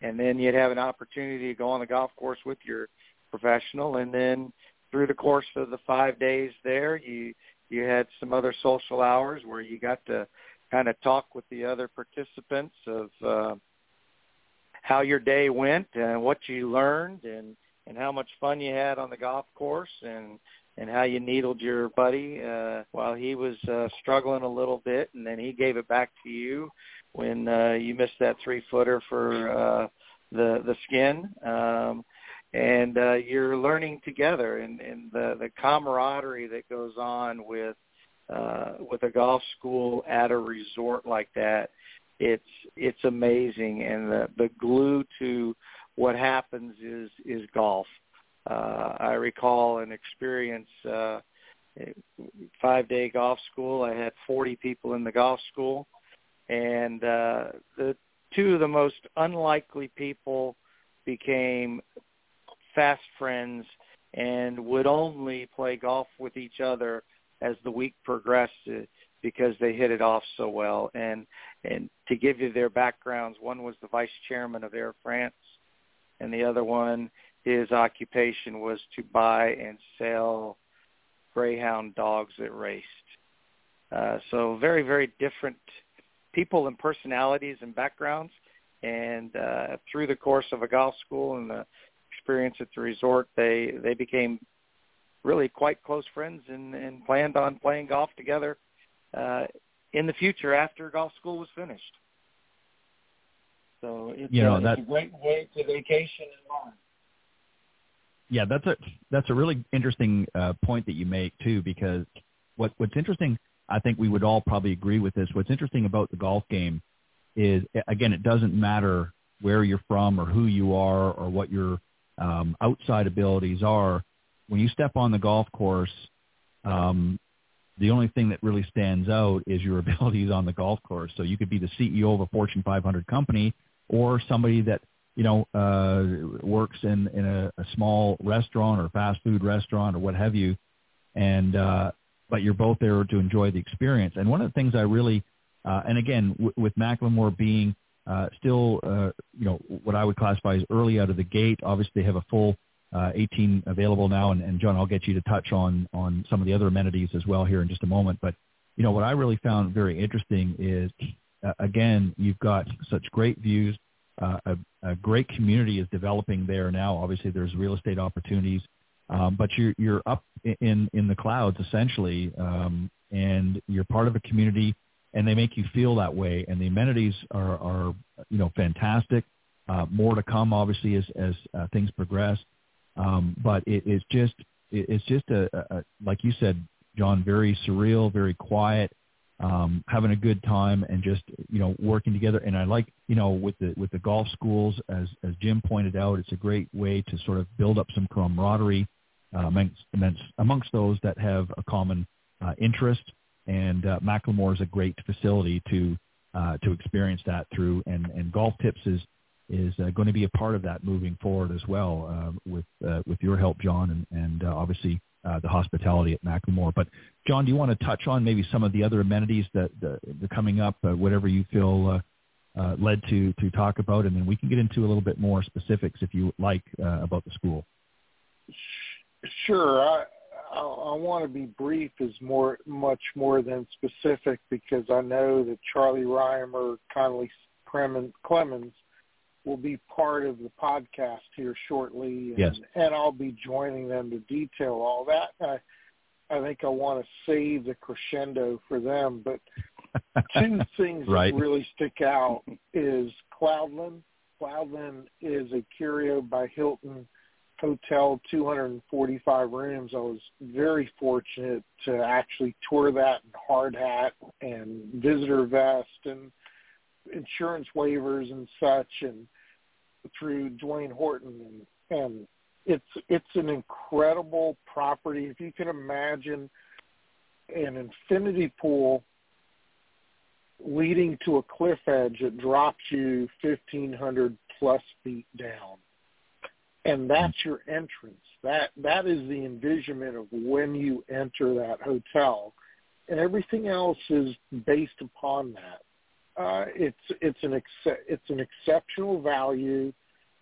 and then you'd have an opportunity to go on the golf course with your professional and then through the course of the five days there you you had some other social hours where you got to kind of talk with the other participants of uh, how your day went and what you learned and and how much fun you had on the golf course and and how you needled your buddy uh, while he was uh, struggling a little bit, and then he gave it back to you when uh, you missed that three footer for uh, the the skin. Um, and uh, you're learning together, and, and the the camaraderie that goes on with uh, with a golf school at a resort like that, it's it's amazing, and the the glue to what happens is is golf uh, I recall an experience, uh, five day golf school. I had 40 people in the golf school, and uh, the two of the most unlikely people became fast friends and would only play golf with each other as the week progressed uh, because they hit it off so well. And and to give you their backgrounds, one was the vice chairman of Air France, and the other one, his occupation was to buy and sell greyhound dogs that raced. Uh, so very, very different people and personalities and backgrounds. And uh, through the course of a golf school and the experience at the resort, they they became really quite close friends and, and planned on playing golf together uh, in the future after golf school was finished. So it's,
you know,
a, it's a great way to vacation and learn.
Yeah, that's a that's a really interesting uh, point that you make too, because what what's interesting, I think we would all probably agree with this. What's interesting about the golf game is, again, it doesn't matter where you're from or who you are or what your um, outside abilities are. When you step on the golf course, um, the only thing that really stands out is your abilities on the golf course. So you could be the CEO of a Fortune 500 company or somebody that you know uh, works in in a, a small restaurant or fast food restaurant or what have you, and uh, but you're both there to enjoy the experience. And one of the things I really uh, and again w- with McLemore being uh, still uh, you know what I would classify as early out of the gate. Obviously, they have a full uh, 18 available now, and, and John, I'll get you to touch on on some of the other amenities as well here in just a moment. But you know what I really found very interesting is uh, again you've got such great views. A, a great community is developing there now. Obviously, there's real estate opportunities, um, but you're you're up in in the clouds essentially, um, and you're part of a community, and they make you feel that way. And the amenities are are you know fantastic. Uh, more to come, obviously, as as uh, things progress. Um, but it, it's just it, it's just a, a like you said, John, very surreal, very quiet um, having a good time and just you know working together. And I like you know with the with the golf schools, as as Jim pointed out, it's a great way to sort of build up some camaraderie uh, amongst, amongst those that have a common uh, interest. And uh, McLemore is a great facility to uh, to experience that through. And and Golf Tips is is uh, going to be a part of that moving forward as well uh, with uh, with your help, John, and, and uh, obviously uh, the hospitality at McLemore. But John, do you want to touch on maybe some of the other amenities that uh, are coming up, uh, whatever you feel uh, uh, led to to talk about, and then we can get into a little bit more specifics if you like uh, about the school.
Sure, I, I, I want to be brief as more much more than specific because I know that Charlie Rymer, Conley Clemens will be part of the podcast here shortly, and,
yes.
and I'll be joining them to detail all that. I, I think I want to save the crescendo for them, but two things
right.
that really stick out is Cloudland. Cloudland is a Curio by Hilton hotel, 245 rooms. I was very fortunate to actually tour that in hard hat and visitor vest and insurance waivers and such and through Dwayne Horton and, and it's it's an incredible property. If you can imagine an infinity pool leading to a cliff edge that drops you 1500 plus feet down and that's your entrance. That that is the envisionment of when you enter that hotel. And everything else is based upon that uh, it's it's an ex- it's an exceptional value.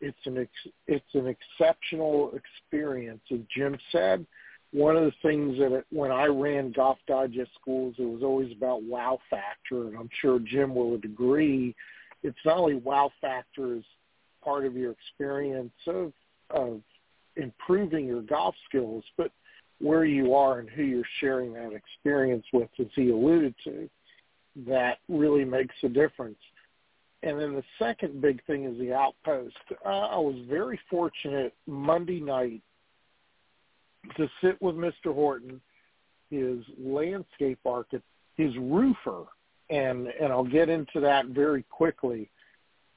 It's an ex- it's an exceptional experience. As Jim said, one of the things that it, when I ran Golf Digest schools, it was always about wow factor, and I'm sure Jim will agree. It's not only wow factor as part of your experience of of improving your golf skills, but where you are and who you're sharing that experience with, as he alluded to that really makes a difference. And then the second big thing is the outpost. Uh, I was very fortunate Monday night to sit with Mr. Horton, his landscape architect, his roofer, and and I'll get into that very quickly.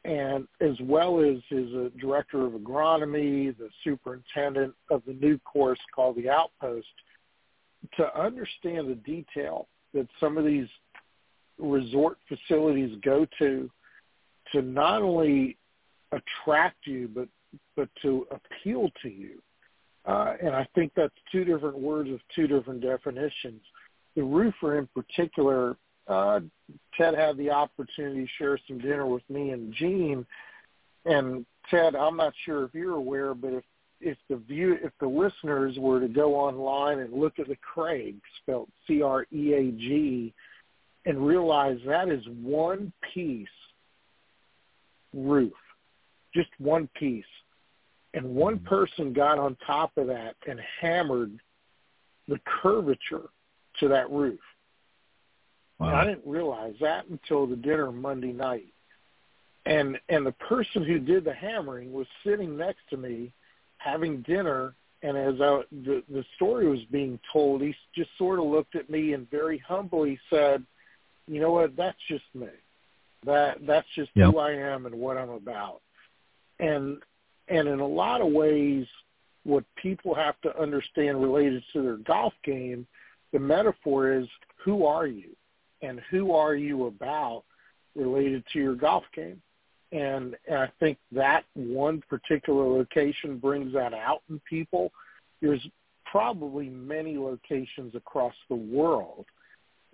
And as well as his uh, director of agronomy, the superintendent of the new course called the Outpost, to understand the detail that some of these resort facilities go to to not only attract you but but to appeal to you. Uh, and I think that's two different words with two different definitions. The roofer in particular, uh, Ted had the opportunity to share some dinner with me and Gene, and Ted, I'm not sure if you're aware, but if if the view if the listeners were to go online and look at the Craig, spelled C R E A G, and realize that is one piece roof, just one piece, and one mm-hmm. person got on top of that and hammered the curvature to that roof. Wow. I didn't realize that until the dinner Monday night. And and the person who did the hammering was sitting next to me having dinner and as I, the the story was being told, he just sort of looked at me and very humbly said, "You know what? That's just me. That that's just yep. who I am and what I'm about." And and in a lot of ways, what people have to understand related to their golf game, the metaphor is who are you and who are you about related to your golf game. And, and I think that one particular location brings that out in people. There's probably many locations across the world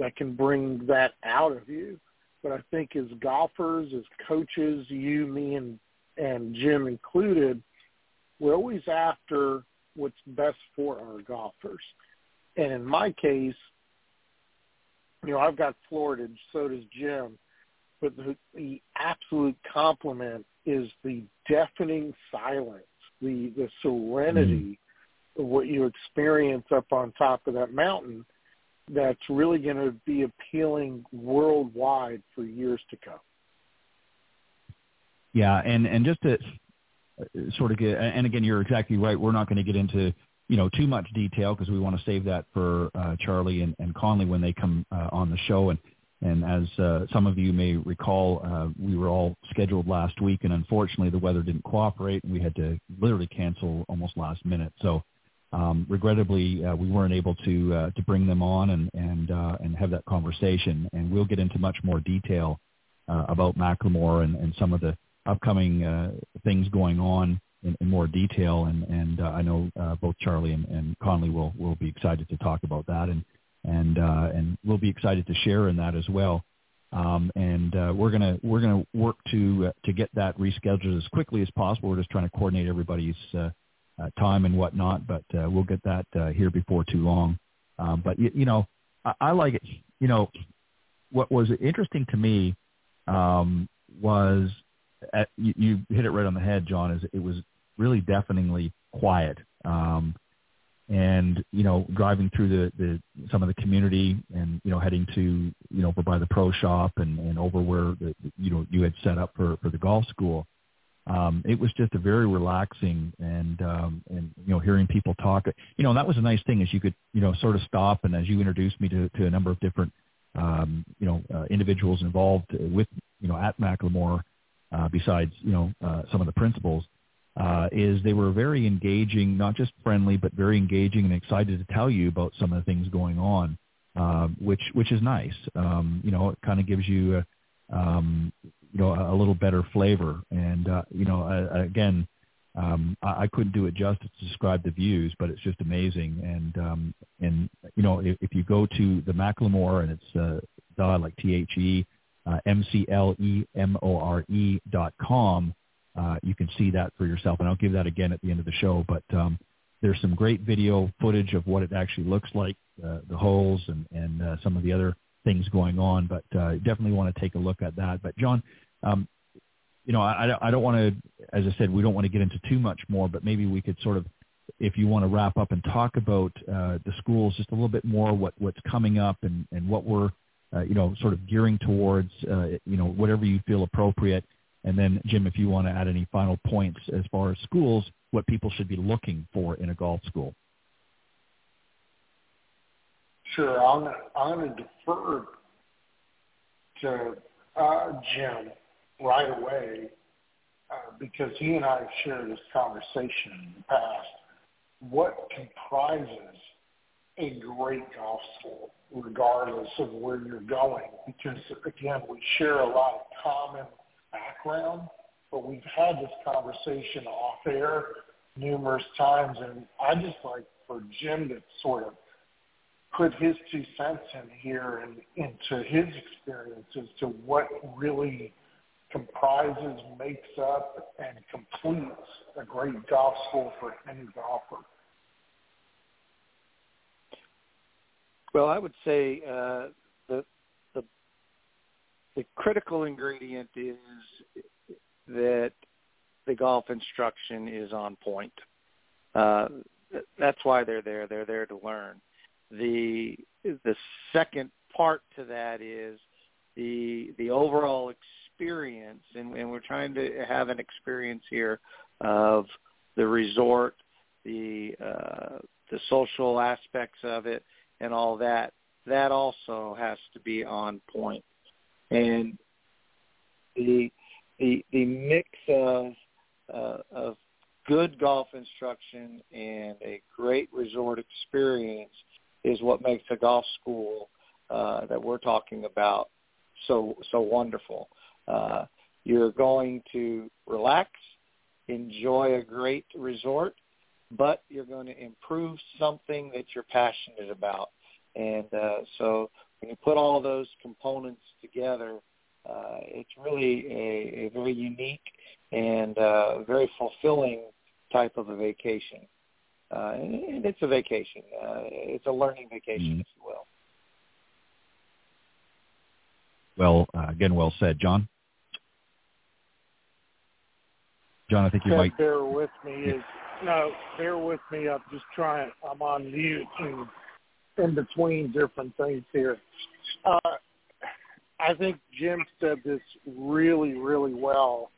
that can bring that out of you. But I think as golfers, as coaches, you, me, and and Jim included, we're always after what's best for our golfers. And in my case, you know, I've got Florida, so does Jim. But the, the absolute compliment is the deafening silence, the the serenity mm. of what you experience up on top of that mountain. That's really going to be appealing worldwide for years to come.
Yeah, and and just to sort of get, and again, you're exactly right. We're not going to get into you know too much detail because we want to save that for uh, Charlie and, and Conley when they come uh, on the show. And and as uh, some of you may recall, uh, we were all scheduled last week, and unfortunately the weather didn't cooperate, and we had to literally cancel almost last minute. So um, regrettably, uh, we weren't able to uh, to bring them on and and uh, and have that conversation. And we'll get into much more detail uh, about McLemore and, and some of the upcoming uh, things going on in, in more detail. And, and uh, I know both Charlie and, and Conley will, will be excited to talk about that. And, and, uh, and we'll be excited to share in that as well. Um, and uh, we're gonna we're gonna work to uh, to get that rescheduled as quickly as possible. We're just trying to coordinate everybody's uh, time and whatnot, but uh, we'll get that uh, here before too long. Um, but you, you know, I, I like it. You know, what was interesting to me um, was at, you, you hit it right on the head, John. Is it was really deafeningly quiet. Um, and you know, driving through the, the some of the community, and you know, heading to you know over by the pro shop and, and over where the, you know you had set up for for the golf school. Um, it was just a very relaxing and um, and you know hearing people talk. You know, that was a nice thing is you could you know sort of stop and as you introduced me to to a number of different um, you know uh, individuals involved with you know at McLemore uh, besides you know uh, some of the principals, uh, is they were very engaging, not just friendly, but very engaging and excited to tell you about some of the things going on, uh, which which is nice. Um, you know, it kind of gives you a, um, you know a, little better flavor, and uh, you know uh, again. Um, I, I couldn't do it justice to describe the views, but it's just amazing. And um, and you know, if, if you go to the McLemore and it's uh, like T H E uh, M-C-L-E-M-O-R-E dot com. Uh, you can see that for yourself, and I'll give that again at the end of the show. But um, there's some great video footage of what it actually looks like, uh, the holes and, and uh, some of the other things going on. But uh, definitely want to take a look at that. But John, um, you know, I, I don't want to, as I said, we don't want to get into too much more, but maybe we could sort of, if you want to wrap up and talk about uh, the schools just a little bit more, what what's coming up and, and what we're uh, you know, sort of gearing towards, uh, you know, whatever you feel appropriate. And then, Jim, if you want to add any final points as far as schools, what people should be looking for in a golf school.
Sure. I'm, I'm going to defer to uh, Jim right away uh, because he and I have shared this conversation in the past. What comprises a great golf school? regardless of where you're going because again we share a lot of common background but we've had this conversation off air numerous times and I just like for Jim to sort of put his two cents in here and into his experience as to what really comprises, makes up, and completes a great golf school for any golfer?
Well, I would say uh, the the the critical ingredient is that the golf instruction is on point. Uh, that's why they're there. They're there to learn. The the second part to that is the the overall experience, and, and we're trying to have an experience here of the resort, the uh, the social aspects of it, and all that. That also has to be on point, and the the the mix of uh, of good golf instruction and a great resort experience is what makes a golf school uh, that we're talking about so so wonderful. Uh, you're going to relax, enjoy a great resort, but you're going to improve something that you're passionate about. And uh, so when you put all those components together, uh, it's really a, a very unique and uh, very fulfilling type of a vacation. Uh, and it's a vacation. Uh, it's a learning vacation, mm-hmm. if you will.
Well, uh, again, well said, John. John, I think you might
bear with me. Is no, bear with me. I'm just trying. I'm on mute and in between different things here. Uh, I think Jim said this really, really well.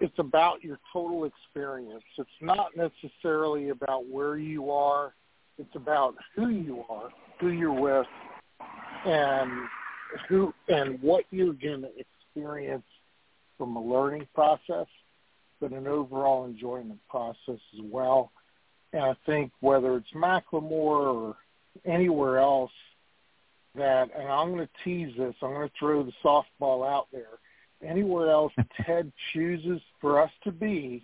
It's about your total experience. It's not necessarily about where you are. It's about who you are, who you're with, and who and what you're going to experience from a learning process, but an overall enjoyment process as well. And I think whether it's McLemore or anywhere else, that, and I'm going to tease this, I'm going to throw the softball out there. Anywhere else Ted chooses for us to be,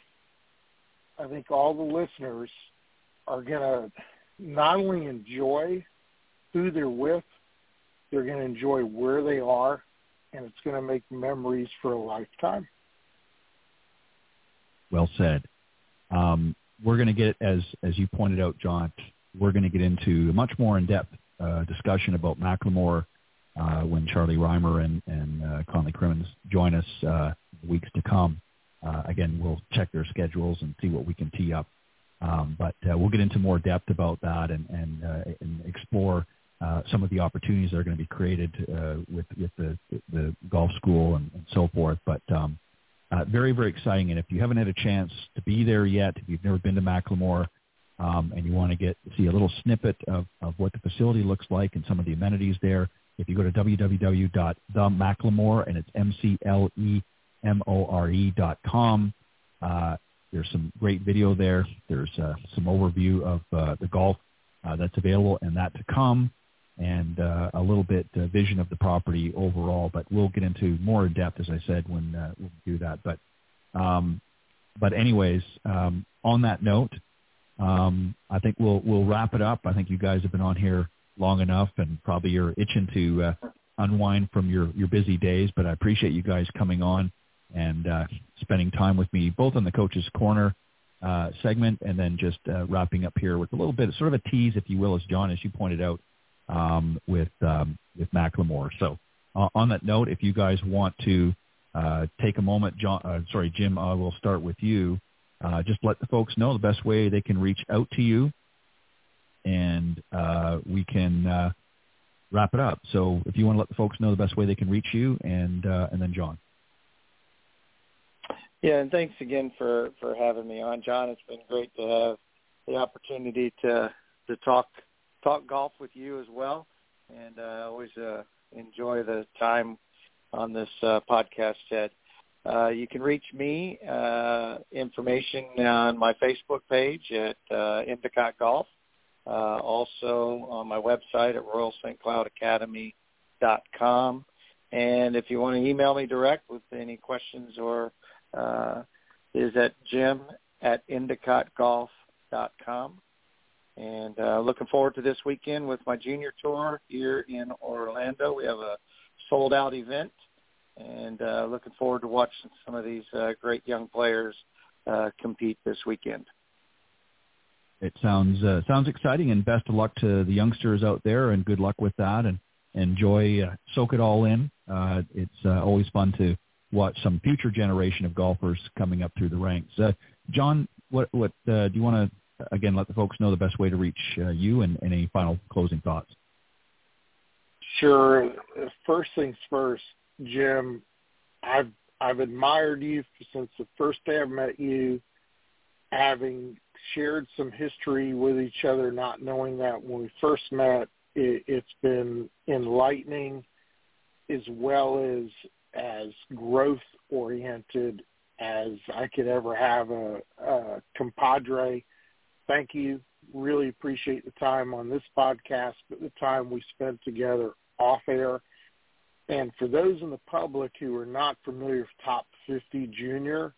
I think all the listeners are going to not only enjoy who they're with, they're going to enjoy where they are, and it's going to make memories for a lifetime.
Well said. Um, we're going to get, as as you pointed out, John, we're going to get into a much more in-depth uh, discussion about McLemore uh, when Charlie Rymer and, and uh, Conley Clemens join us uh, weeks to come. Uh, again, we'll check their schedules and see what we can tee up. Um, but uh, we'll get into more depth about that and, and, uh, and explore uh, some of the opportunities that are going to be created uh, with with the the golf school and, and so forth. But um, uh, very very exciting. And if you haven't had a chance to be there yet, if you've never been to McLemore um, and you want to get see a little snippet of, of what the facility looks like and some of the amenities there, if you go to www.themclemore and it's M C L E M O R E dot com. Uh, there's some great video there. There's uh, some overview of uh, the golf uh, that's available and that to come and uh, a little bit uh, vision of the property overall. But we'll get into more in depth, as I said, when uh, we do that. But um, but anyways, um, on that note, um, I think we'll we'll wrap it up. I think you guys have been on here long enough, and probably you're itching to uh, unwind from your your busy days. But I appreciate you guys coming on and uh, spending time with me, both on the coach's corner uh, segment, and then just uh, wrapping up here with a little bit, sort of a tease, if you will, as John, as you pointed out, um, with um, with McLemore. So uh, on that note, if you guys want to uh, take a moment, John, uh, sorry, Jim, I will start with you. Uh, just let the folks know the best way they can reach out to you, and uh, we can uh, wrap it up. So if you want to let the folks know the best way they can reach you, and and then John.
Yeah, and thanks again for for having me on, John. It's been great to have the opportunity to to talk talk golf with you as well, and I uh, always uh, enjoy the time on this uh, podcast, Ted. Uh, you can reach me, uh, information on my Facebook page at uh, Endicott Golf, uh, also on my website at RoyalSt.CloudAcademy.com. And if you want to email me direct with any questions or uh, is at jim at EndicottGolf.com. And uh, looking forward to this weekend with my junior tour here in Orlando. We have a sold out event and uh, looking forward to watching some of these uh, great young players uh, compete this weekend.
It sounds uh, sounds exciting, and best of luck to the youngsters out there, and good luck with that, and enjoy, uh, soak it all in. Uh, it's uh, always fun to watch some future generation of golfers coming up through the ranks. Uh, John, what what uh, do you want to again let the folks know the best way to reach uh, you, and, and any final closing thoughts?
Sure. First things first, Jim. I've I've admired you since the first day I met you, having shared some history with each other, not knowing that when we first met, it, it's been enlightening as well as as growth oriented as I could ever have a, a compadre. Thank you. Really appreciate the time on this podcast, but the time we spent together off air. And for those in the public who are not familiar with Top 50 Junior,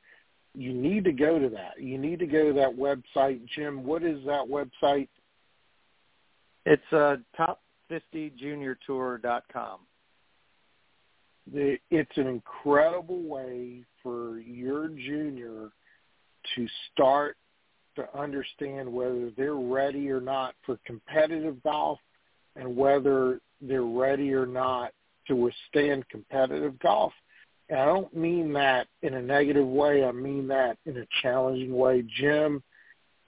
you need to go to that. You need to go to that website. Jim, what is that website?
It's uh, top50juniortour.com.
The, it's an incredible way for your junior to start to understand whether they're ready or not for competitive golf and whether they're ready or not to withstand competitive golf. And I don't mean that in a negative way. I mean that in a challenging way. Jim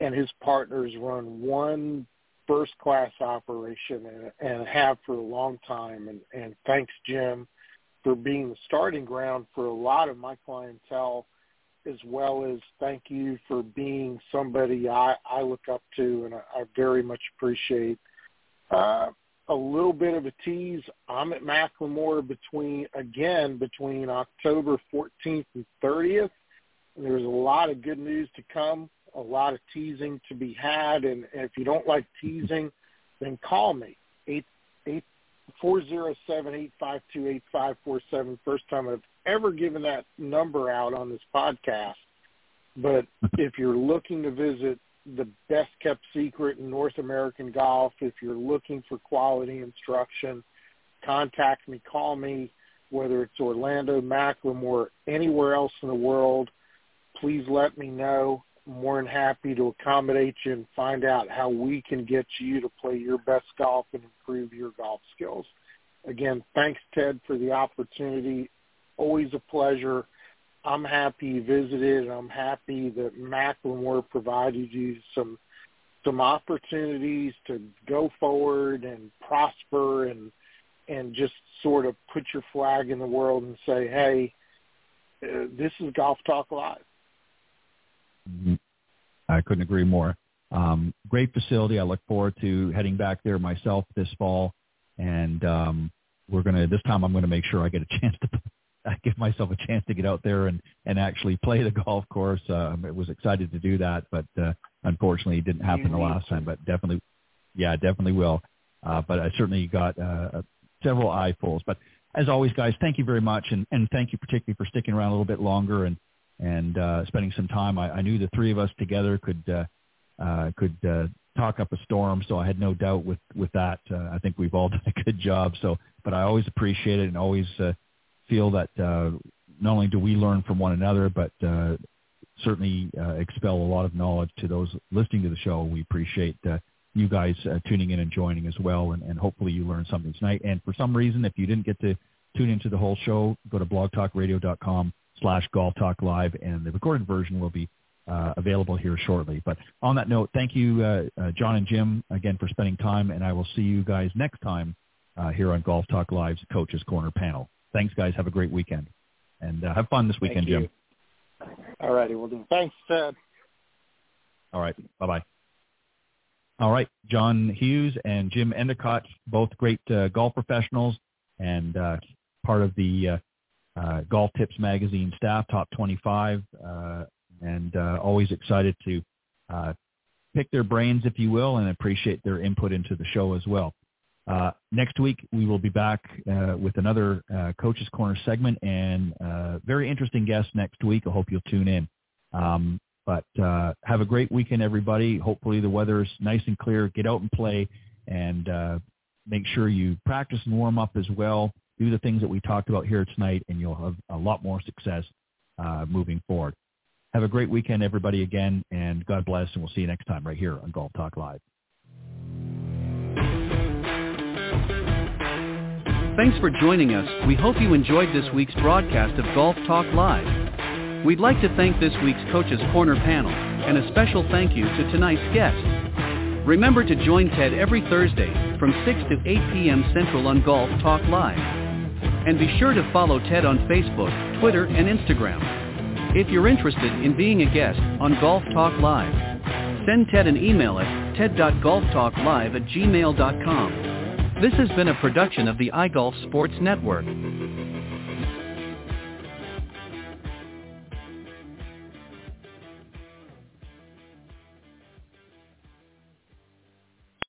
and his partners run one first class operation and, and have for a long time. And, and thanks, Jim, for being the starting ground for a lot of my clientele, as well as thank you for being somebody I, I look up to and I, I very much appreciate. Uh, a little bit of a tease. I'm at McLemore between again between October 14th and 30th. And there's a lot of good news to come, a lot of teasing to be had, and, and if you don't like teasing, then call me eight eight four zero seven eight five two eight five four seven. First time I've ever given that number out on this podcast. But if you're looking to visit the best kept secret in North American golf. If you're looking for quality instruction, contact me, call me, whether it's Orlando, McLemore, anywhere else in the world. Please let me know. I'm more than happy to accommodate you and find out how we can get you to play your best golf and improve your golf skills. Again, thanks, Ted, for the opportunity. Always a pleasure. I'm happy you visited. I'm happy that McLemore provided you some some opportunities to go forward and prosper and and just sort of put your flag in the world and say, hey, uh, this is Golf Talk Live.
Mm-hmm. I couldn't agree more. Um, great facility. I look forward to heading back there myself this fall, and um, we're gonna. This time, I'm gonna make sure I get a chance to I give myself a chance to get out there and and actually play the golf course. Um, I was excited to do that, but uh, unfortunately, it didn't happen the last time. But definitely, yeah, definitely will. Uh, but I certainly got uh, uh, several eyefuls. But as always, guys, thank you very much, and and thank you particularly for sticking around a little bit longer and and uh, spending some time. I, I knew the three of us together could uh, uh, could uh, talk up a storm, so I had no doubt with with that. Uh, I think we've all done a good job. So, but I always appreciate it and always. Uh, feel that uh, not only do we learn from one another, but uh, certainly uh, expel a lot of knowledge to those listening to the show. We appreciate uh, you guys uh, tuning in and joining as well, and, and hopefully you learned something tonight. And for some reason, if you didn't get to tune into the whole show, go to blogtalkradio.com slash golf talk live, and the recorded version will be uh, available here shortly. But on that note, thank you, uh, uh, John and Jim, again for spending time, and I will see you guys next time uh, here on Golf Talk Live's Coaches Corner panel. Thanks, guys. Have a great weekend. And uh, have fun this weekend, Jim.
All righty. We'll do. Thanks, Ted.
All right. Bye-bye. All right. John Hughes and Jim Endicott, both great uh, golf professionals and uh, part of the uh, uh, Golf Tips Magazine staff, top 25, uh, and uh, always excited to uh, pick their brains, if you will, and appreciate their input into the show as well. Uh, next week, we will be back uh, with another uh, Coach's Corner segment and uh, very interesting guest next week. I hope you'll tune in. Um, but uh, have a great weekend, everybody. Hopefully the weather is nice and clear. Get out and play and make sure you practice and warm up as well. do the things that we talked about here tonight, and you'll have a lot more success moving forward. Have a great weekend, everybody, again, and God bless, and we'll see you next time right here on Golf Talk Live.
Thanks for joining us. We hope you enjoyed this week's broadcast of Golf Talk Live. We'd like to thank this week's Coaches Corner panel, and a special thank you to tonight's guest. Remember to join Ted every Thursday from 6 to 8 p.m. Central on Golf Talk Live. And be sure to follow Ted on Facebook, Twitter, and Instagram. If you're interested in being a guest on Golf Talk Live, send Ted an email at ted.golftalklive at gmail.com. This has been a production of the iGolf Sports Network.